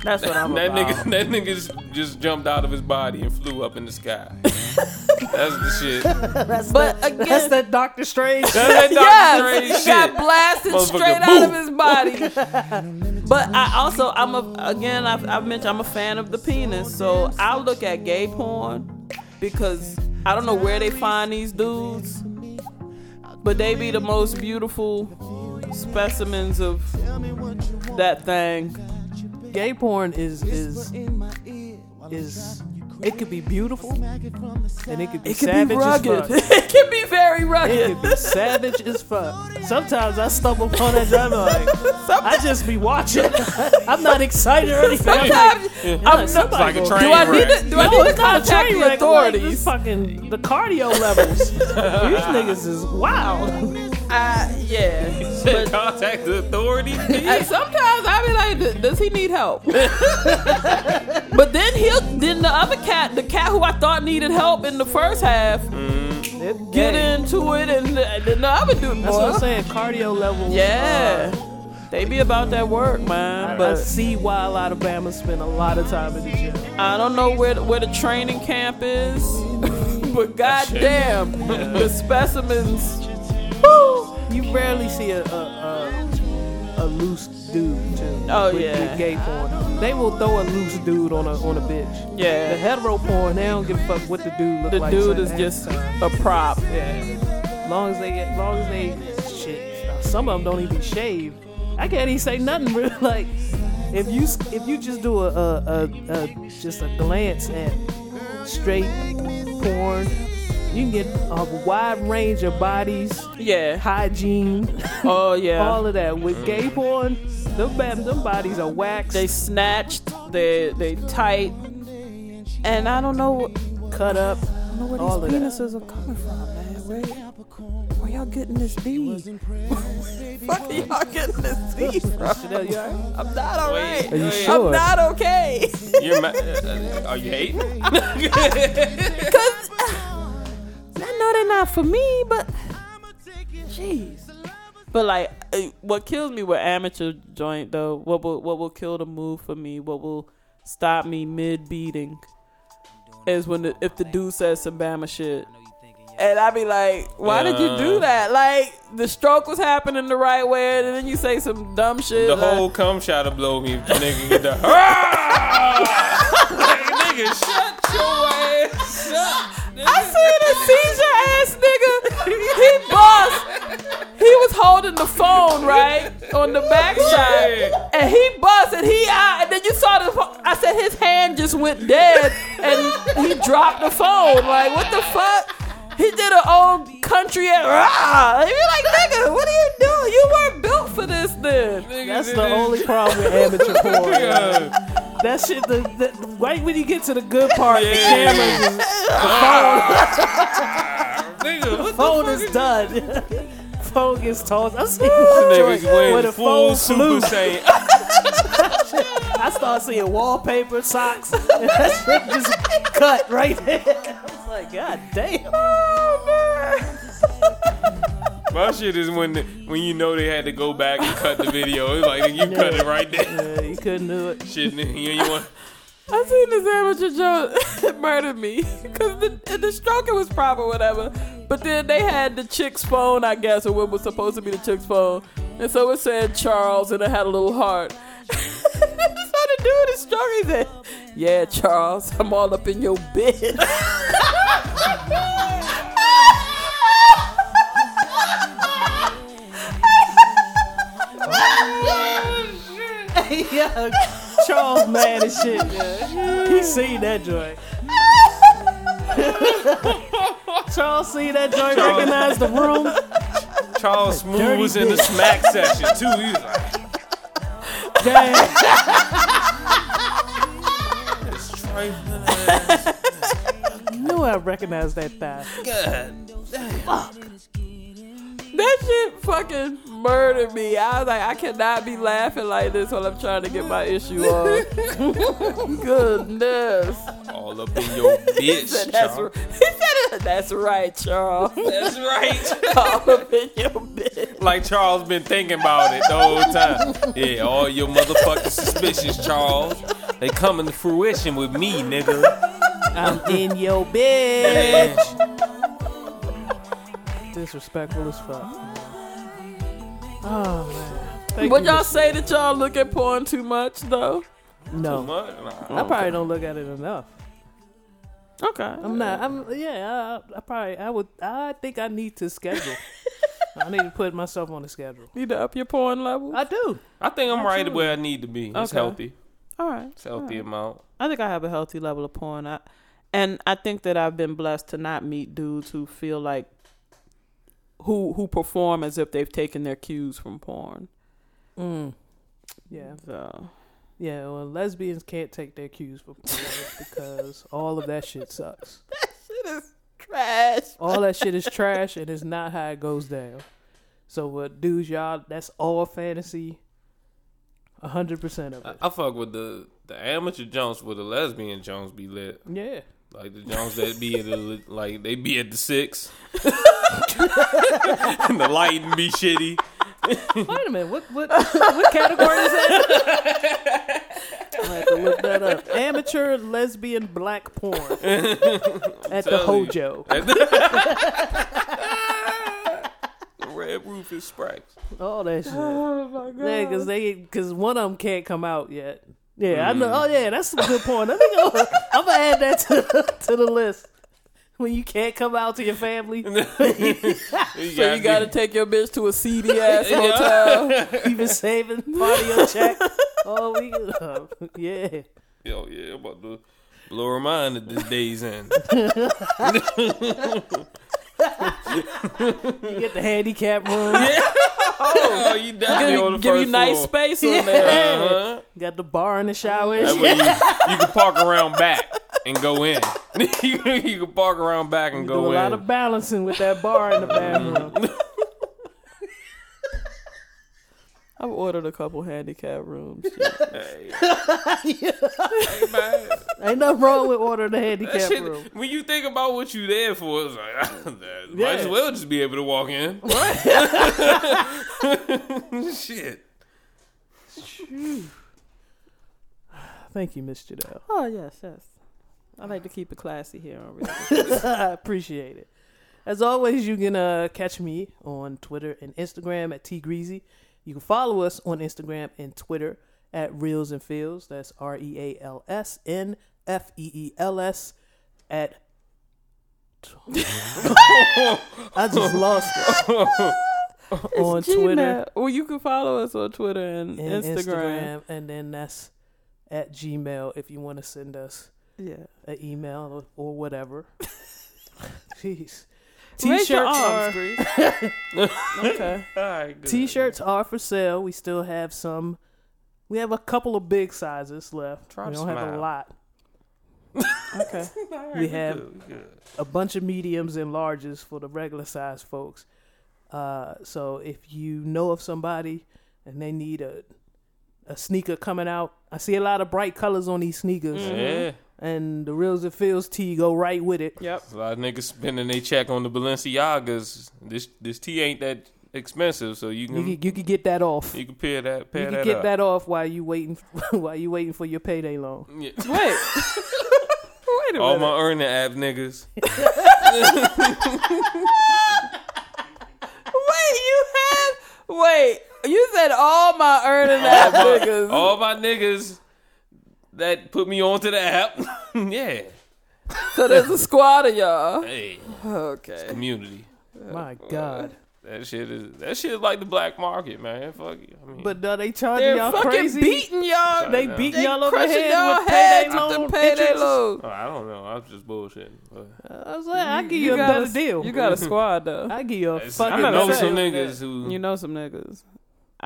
That's what i'm that about. nigga, that nigga just- just jumped out of his body and flew up in the sky. That's the shit. That's but again That's that Doctor Strange. that Doctor yes, Strange shit. got blasted Motherfucker, straight out of his body. but I also, I'm a again, I've, I've mentioned I'm a fan of the penis, so I look at gay porn because I don't know where they find these dudes, but they be the most beautiful specimens of that thing. Gay porn is is is it could be beautiful and it could be It can savage be as rugged. fuck. it can be very rugged. It rugged. could be savage as fuck. Sometimes I stumble upon that job like I just be watching. I'm not excited or anything. I'm like, Sometimes yeah, I'm somebody like a train Do I wreck. need to, do I No, need to it's contact the wreck. I'm like, authorities? fucking the cardio levels. These niggas is wild. Uh, yeah. But Contact the authorities. and sometimes I be like, does he need help? but then he'll then the other cat, the cat who I thought needed help in the first half, It get gay. into it, and, and then the other dude, That's what I'm boy, saying. Cardio levels. yeah, uh, they be about that work, I, man. I But see why a lot of Bama spend a lot of time in the gym. I don't know where the, where the training camp is, but goddamn, the specimens. You rarely see a a, a, a loose dude too. Oh, with, yeah. with gay porn. They will throw a loose dude on a on a bitch. Yeah, the hetero porn, they don't give a fuck what the dude look The like. The dude is just time. a prop. yeah. Long as they get, long as they shit. Some of them don't even shave. I can't even say nothing real. Like if you if you just do a a, a, a just a glance at straight porn, you can get a wide range of bodies, Yeah. hygiene, Oh yeah. all of that. With gay porn, them, ba- them bodies are waxed, they snatched. They they tight. And I don't know. what- cut up. I don't know where All these of that. penises are coming from, man. Where, where y'all getting this bead? Fuck are y'all getting this bead from? Chanel, you alright? I'm not alright. Are you sure? I'm not okay. You're ma- uh, are you hating? Cause I know they're not for me, but jeez. But like, uh, what kills me with amateur joint though, what will what will kill the move for me, what will stop me mid beating, is when the, if the dude says some Bama shit. And I be like, why did you do that? Like the stroke was happening the right way, and then you say some dumb shit. The like- whole cum shot to blow me. Nigga get the ah! like, nigga, shut your ass up. I seen a seizure ass nigga. He bust. He was holding the phone right on the backside, and he bust, and he out, and then you saw the. I said his hand just went dead, and he dropped the phone. Like what the fuck? He did an old country at rah. And you're like, nigga, what are you doing? You weren't built for this then. That's the only problem with amateur porn. Yeah. That shit, the, the, right when you get to the good part, the Yeah. camera, ah. Nigga, what the phone the is done. phone gets tossed. I see Niggas joint where wearing the full phone flew. super saiyan. I start seeing wallpaper, socks, and that shit just cut right there. I was like, God damn. Oh, My shit is when the, when you know they had to go back and cut the video. It's like you cut it right there. Yeah, you couldn't do it. Shit, nigga, you want. I seen this amateur joke it murdered me because the the stroking was proper, whatever. But then they had the chick's phone, I guess, or what was supposed to be the chick's phone, and so it said Charles, and it had a little heart. So the dude is stroking. He said, "Yeah, Charles, I'm all up in your bed." yeah, Charles mad as shit. Yeah. He seen that joint. Charles seen that joint, Charles- recognized the room. Charles Smooth Dirty was in the smack session too. He was like, Damn. "It's trifling ass." knew I recognized that thigh. That shit fucking murdered me. I was like, I cannot be laughing like this while I'm trying to get my issue on. Goodness. All up in your He bitch, said, that's, Charles. r- he said, uh, that's right, Charles. That's right. All up in your bed. Like Charles been thinking about it the whole time. Yeah, all your motherfucking suspicions, Charles. They coming to fruition with me, nigga. I'm in your bitch. Disrespectful as fuck. Oh man. Thank Would you, y'all say that y'all look at porn too much, though? no? What? Nah. I probably don't look at it enough. Okay. I'm not. I'm yeah. I, I probably. I would. I think I need to schedule. I need to put myself on a schedule. Need to up your porn level? I do. I think I'm right where I need to be. It's Okay. healthy. All right. It's healthy amount. I think I have a healthy level of porn. I, and I think that I've been blessed to not meet dudes who feel like who who perform as if they've taken their cues from porn. Mm. Yeah. So Yeah. Well, lesbians can't take their cues from porn because all of that shit sucks. That shit is trash. All that shit is trash and it's not how it goes down. So what dudes y'all that's all fantasy. A hundred percent of I, it. I fuck with the the amateur Jones with the lesbian Jones be lit. Yeah. Like the Jones that be at the like they be at the six. and the lighting be shitty. Wait a minute. What what what category is that? I have to look that up. Amateur lesbian black porn at the. Hojo. Red Roof is Sprite. All that oh shit. Oh my god. Yeah, because they because one of them can't come out yet. Yeah, I know. Mm. Oh yeah, that's a good point. I think I'm, I'm gonna add that to to the list. When you can't come out to your family, so you got to take your bitch to a seedy ass hotel. you've been saving part of your check all week. Uh, yeah, Yo, yeah, I'm about to blow her mind at this day's end. you get the handicap room. Oh, you definitely on the give, give you first nice floor. space on there. Uh-huh. Got the bar in the shower. and That shit. way you, you can park around back and go in. you, can- park around back and Do go do a in. lot of balancing with that bar in the bathroom. I've ordered a couple handicap rooms. Hey. Ain't bad. Ain't nothing wrong with ordering a handicap shit, room. when you think about what you there for, it's like might as well just be able to walk in. What? shit. Thank you, Miss Jadelle. oh yes, yes. I like to keep it classy here on Real. I appreciate it. As always, you can uh, catch me on Twitter and Instagram at T Greasy. You can follow us on Instagram and Twitter at Reels and Feels. That's R E A L S N F E E L S at. I just lost it. on Twitter Gmail. Well, you can follow us on Twitter and, and Instagram. Instagram, and then that's at Gmail if you want to send us Yeah. an email or, or whatever. Jeez. Raise your T-shirts arms, are okay. All right, good. T-shirts are for sale. We still have some. We have a couple of big sizes left. Try we don't have a lot. Okay. All right, we have- good, good. A bunch of mediums and larges for the regular size folks. Uh, so if you know of somebody and they need a a sneaker coming out, I see a lot of bright colors on these sneakers, Yeah. And the reels and feels tee go right with it. Yep. A lot of niggas spending their check on the Balenciagas. This this tea ain't that expensive, so you You can can, you can get that off. you can pay that pay You can that get up. that off while you waiting while you waiting for your payday loan. Yeah. Wait. Wait a All minute. my Earnin app niggas. Wait, you had. Wait, you said all my earning ass niggas. All my niggas that put me onto the app. yeah. So there's a squad of y'all. Hey, Okay. community. My God! That shit is that shit is like the black market, man. Fuck you. I mean, But uh, they charging They're y'all fucking crazy. beating y'all. They know. beating y'all over the crushing head y'all with payday heads loan with the payday interest. loan. oh, I don't know. I was just bullshitting. But I was like, I give you, a got better deal. You got a squad though. I give you a I fucking know better some deal. niggas who You know some niggas.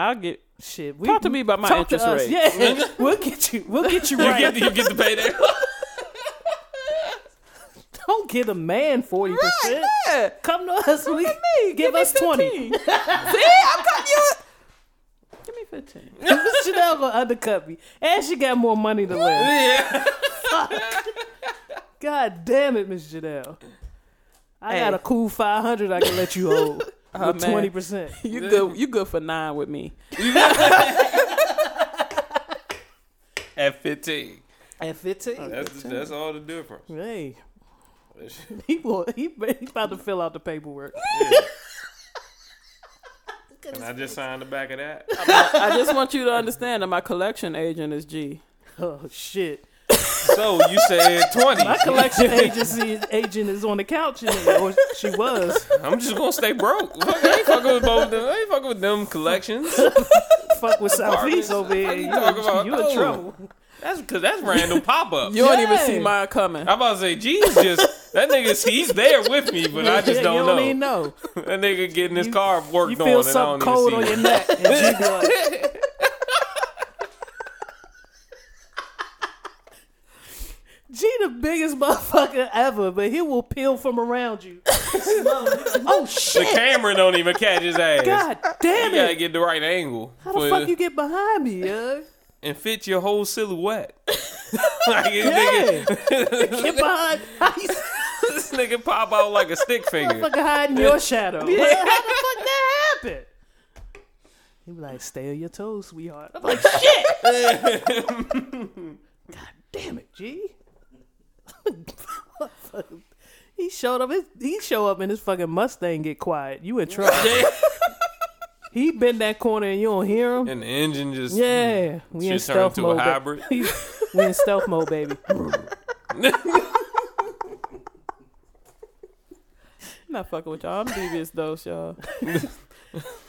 I'll get. Shit, we, Talk to me about my to interest rate. Yeah, we'll get you. We'll get you you right. get you get the payday. Don't give a man forty percent. Yeah. Come to us. We Me, give me us twenty. See, I'm cutting you. Give me fifteen. Chanel gonna undercut me, and she got more money to lend. yeah. God damn it, Miss Janelle. I Hey. got a cool five hundred I can let you hold Oh, with twenty percent. You good? You good for nine with me? At fifteen. At fifteen, That's that's all the difference. hey, That he will, he he about to fill out the paperwork. And I just signed the back of that. I just want you to understand that my collection agent is G. Oh shit! So you said twenty. My collection agency agent is on the couch, in or she was. I'm just gonna stay broke. Fuck, I ain't fucking with both of them. I ain't fucking with them collections. Fuck with Southeast over here. you You, talking about? you in Oh. trouble. That's because that's random pop up. You don't even see mine coming. I'm about to say, G's just that nigga's he's there with me, but I just don't, don't know. even know. That nigga getting his You- car worked You on, feel and I something don't cold on your neck, and she be like, G the biggest motherfucker ever, but he will peel from around you. oh shit! The camera don't even catch his ass. God damn it! you gotta get the right angle How the fuck you get behind me, yeah? and fit your whole silhouette. like Yeah. nigga, Get behind. This nigga pop out like a stick figure. fucking hiding your shadow? Yeah. How the fuck that happened? He be like, "Stay on your toes, sweetheart." I'm like, "Shit!" God damn it, G. he showed up. His, he show up and his fucking Mustang get quiet. You in trouble? he bend that corner and you don't hear him. And the engine just Yeah, we in stealth into mode. hybrid. we in stealth mode, baby. Not fucking with y'all. I'm devious though, y'all.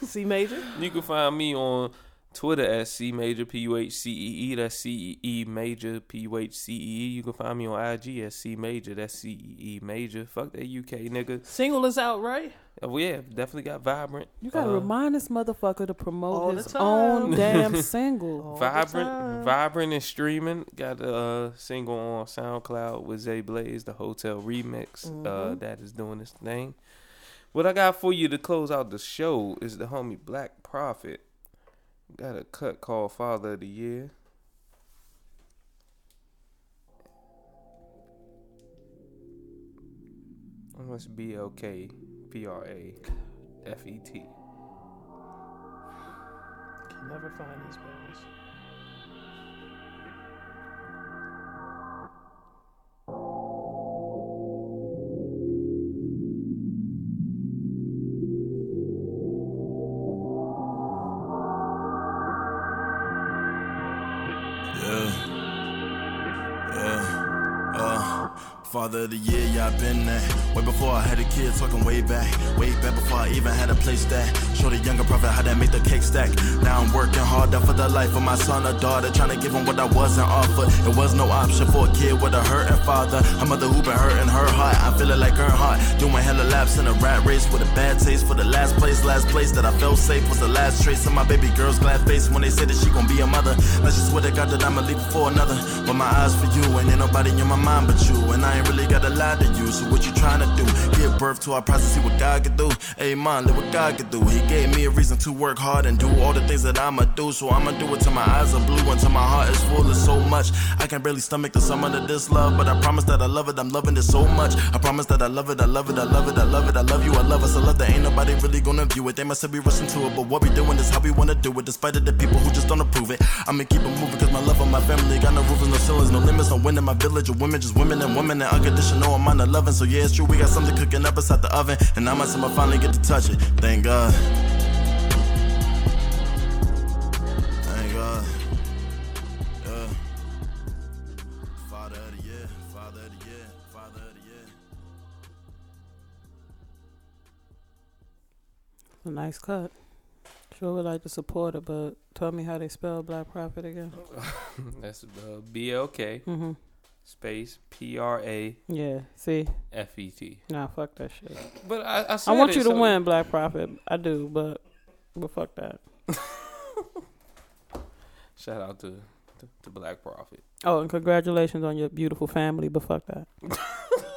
C major. You can find me on Twitter at C Major P U H C E E. That's C E E Major P U H C E E. You can find me on IG at C Major. That's C E E Major. Fuck that UK nigga. Single is out, right? Oh yeah, definitely got vibrant. You gotta Uh, remind this motherfucker to promote his own damn single. All Vibrant, vibrant and streaming. Got a uh, single on SoundCloud with Zay Blaze, the Hotel Remix. Uh, Mhm. that is doing its thing. What I got for you to close out the show is the homie Black Prophet. Got a cut called Father of the Year. That's B L K P R A F E T. Can never find these babies. Father of the year, yeah, I been there. Way before I had a kid, talking way back. Way back before I even had a place that. Show the younger prophet how to make the cake stack. Now I'm working harder for the life of my son or daughter. Trying to give him what I wasn't offered. It was no option for a kid with a hurting father. A mother who been hurting her heart. I feel it like her heart. Doing hella laps in a rat race with a bad taste for the last place. Last place that I felt safe was the last trace of my baby girl's glad face when they said that she gon' be a mother. Let's just swear to God that I'ma leave for another. But my eyes for you, and ain't nobody in my mind but you. And I ain't really gotta lie to you. So what you trying to do? Give birth to our process, see what God can do. Man, look what God can do. He gave me a reason to work hard and do all the things that I'ma do. So I'ma do it till my eyes are blue, until my heart is full of so much. I can barely stomach the sum of this love, but I promise that I love it. I'm loving it so much. I promise that I love it. I love it. I love it. I love it. I love you. I love us. I love that ain't nobody really gonna view it. They must be rushing to it, but what we doing is how we wanna do it. Despite of the people who just don't approve it, I'ma keep it moving cause my love for my family got no roofs, no ceilings, no limits, no wind in my village of women, just women and women and unconditional amount of loving. So yeah, it's true, we got something cooking up inside the oven, and I myself I finally get to touch it. Thank God. Thank God. Yeah. Father of the year, Father of the year, Father of the year. A nice cut. Sure would like to support it, but tell me how they spell Black Prophet again. That's uh, B L K Mm-hmm. Space P R A Yeah. See, F E T. nah, fuck that shit. But I, I, I want it, you to so- win, Black Prophet. I do, but but fuck that. Shout out to to, to Black Prophet. Oh, and congratulations on your beautiful family, but fuck that.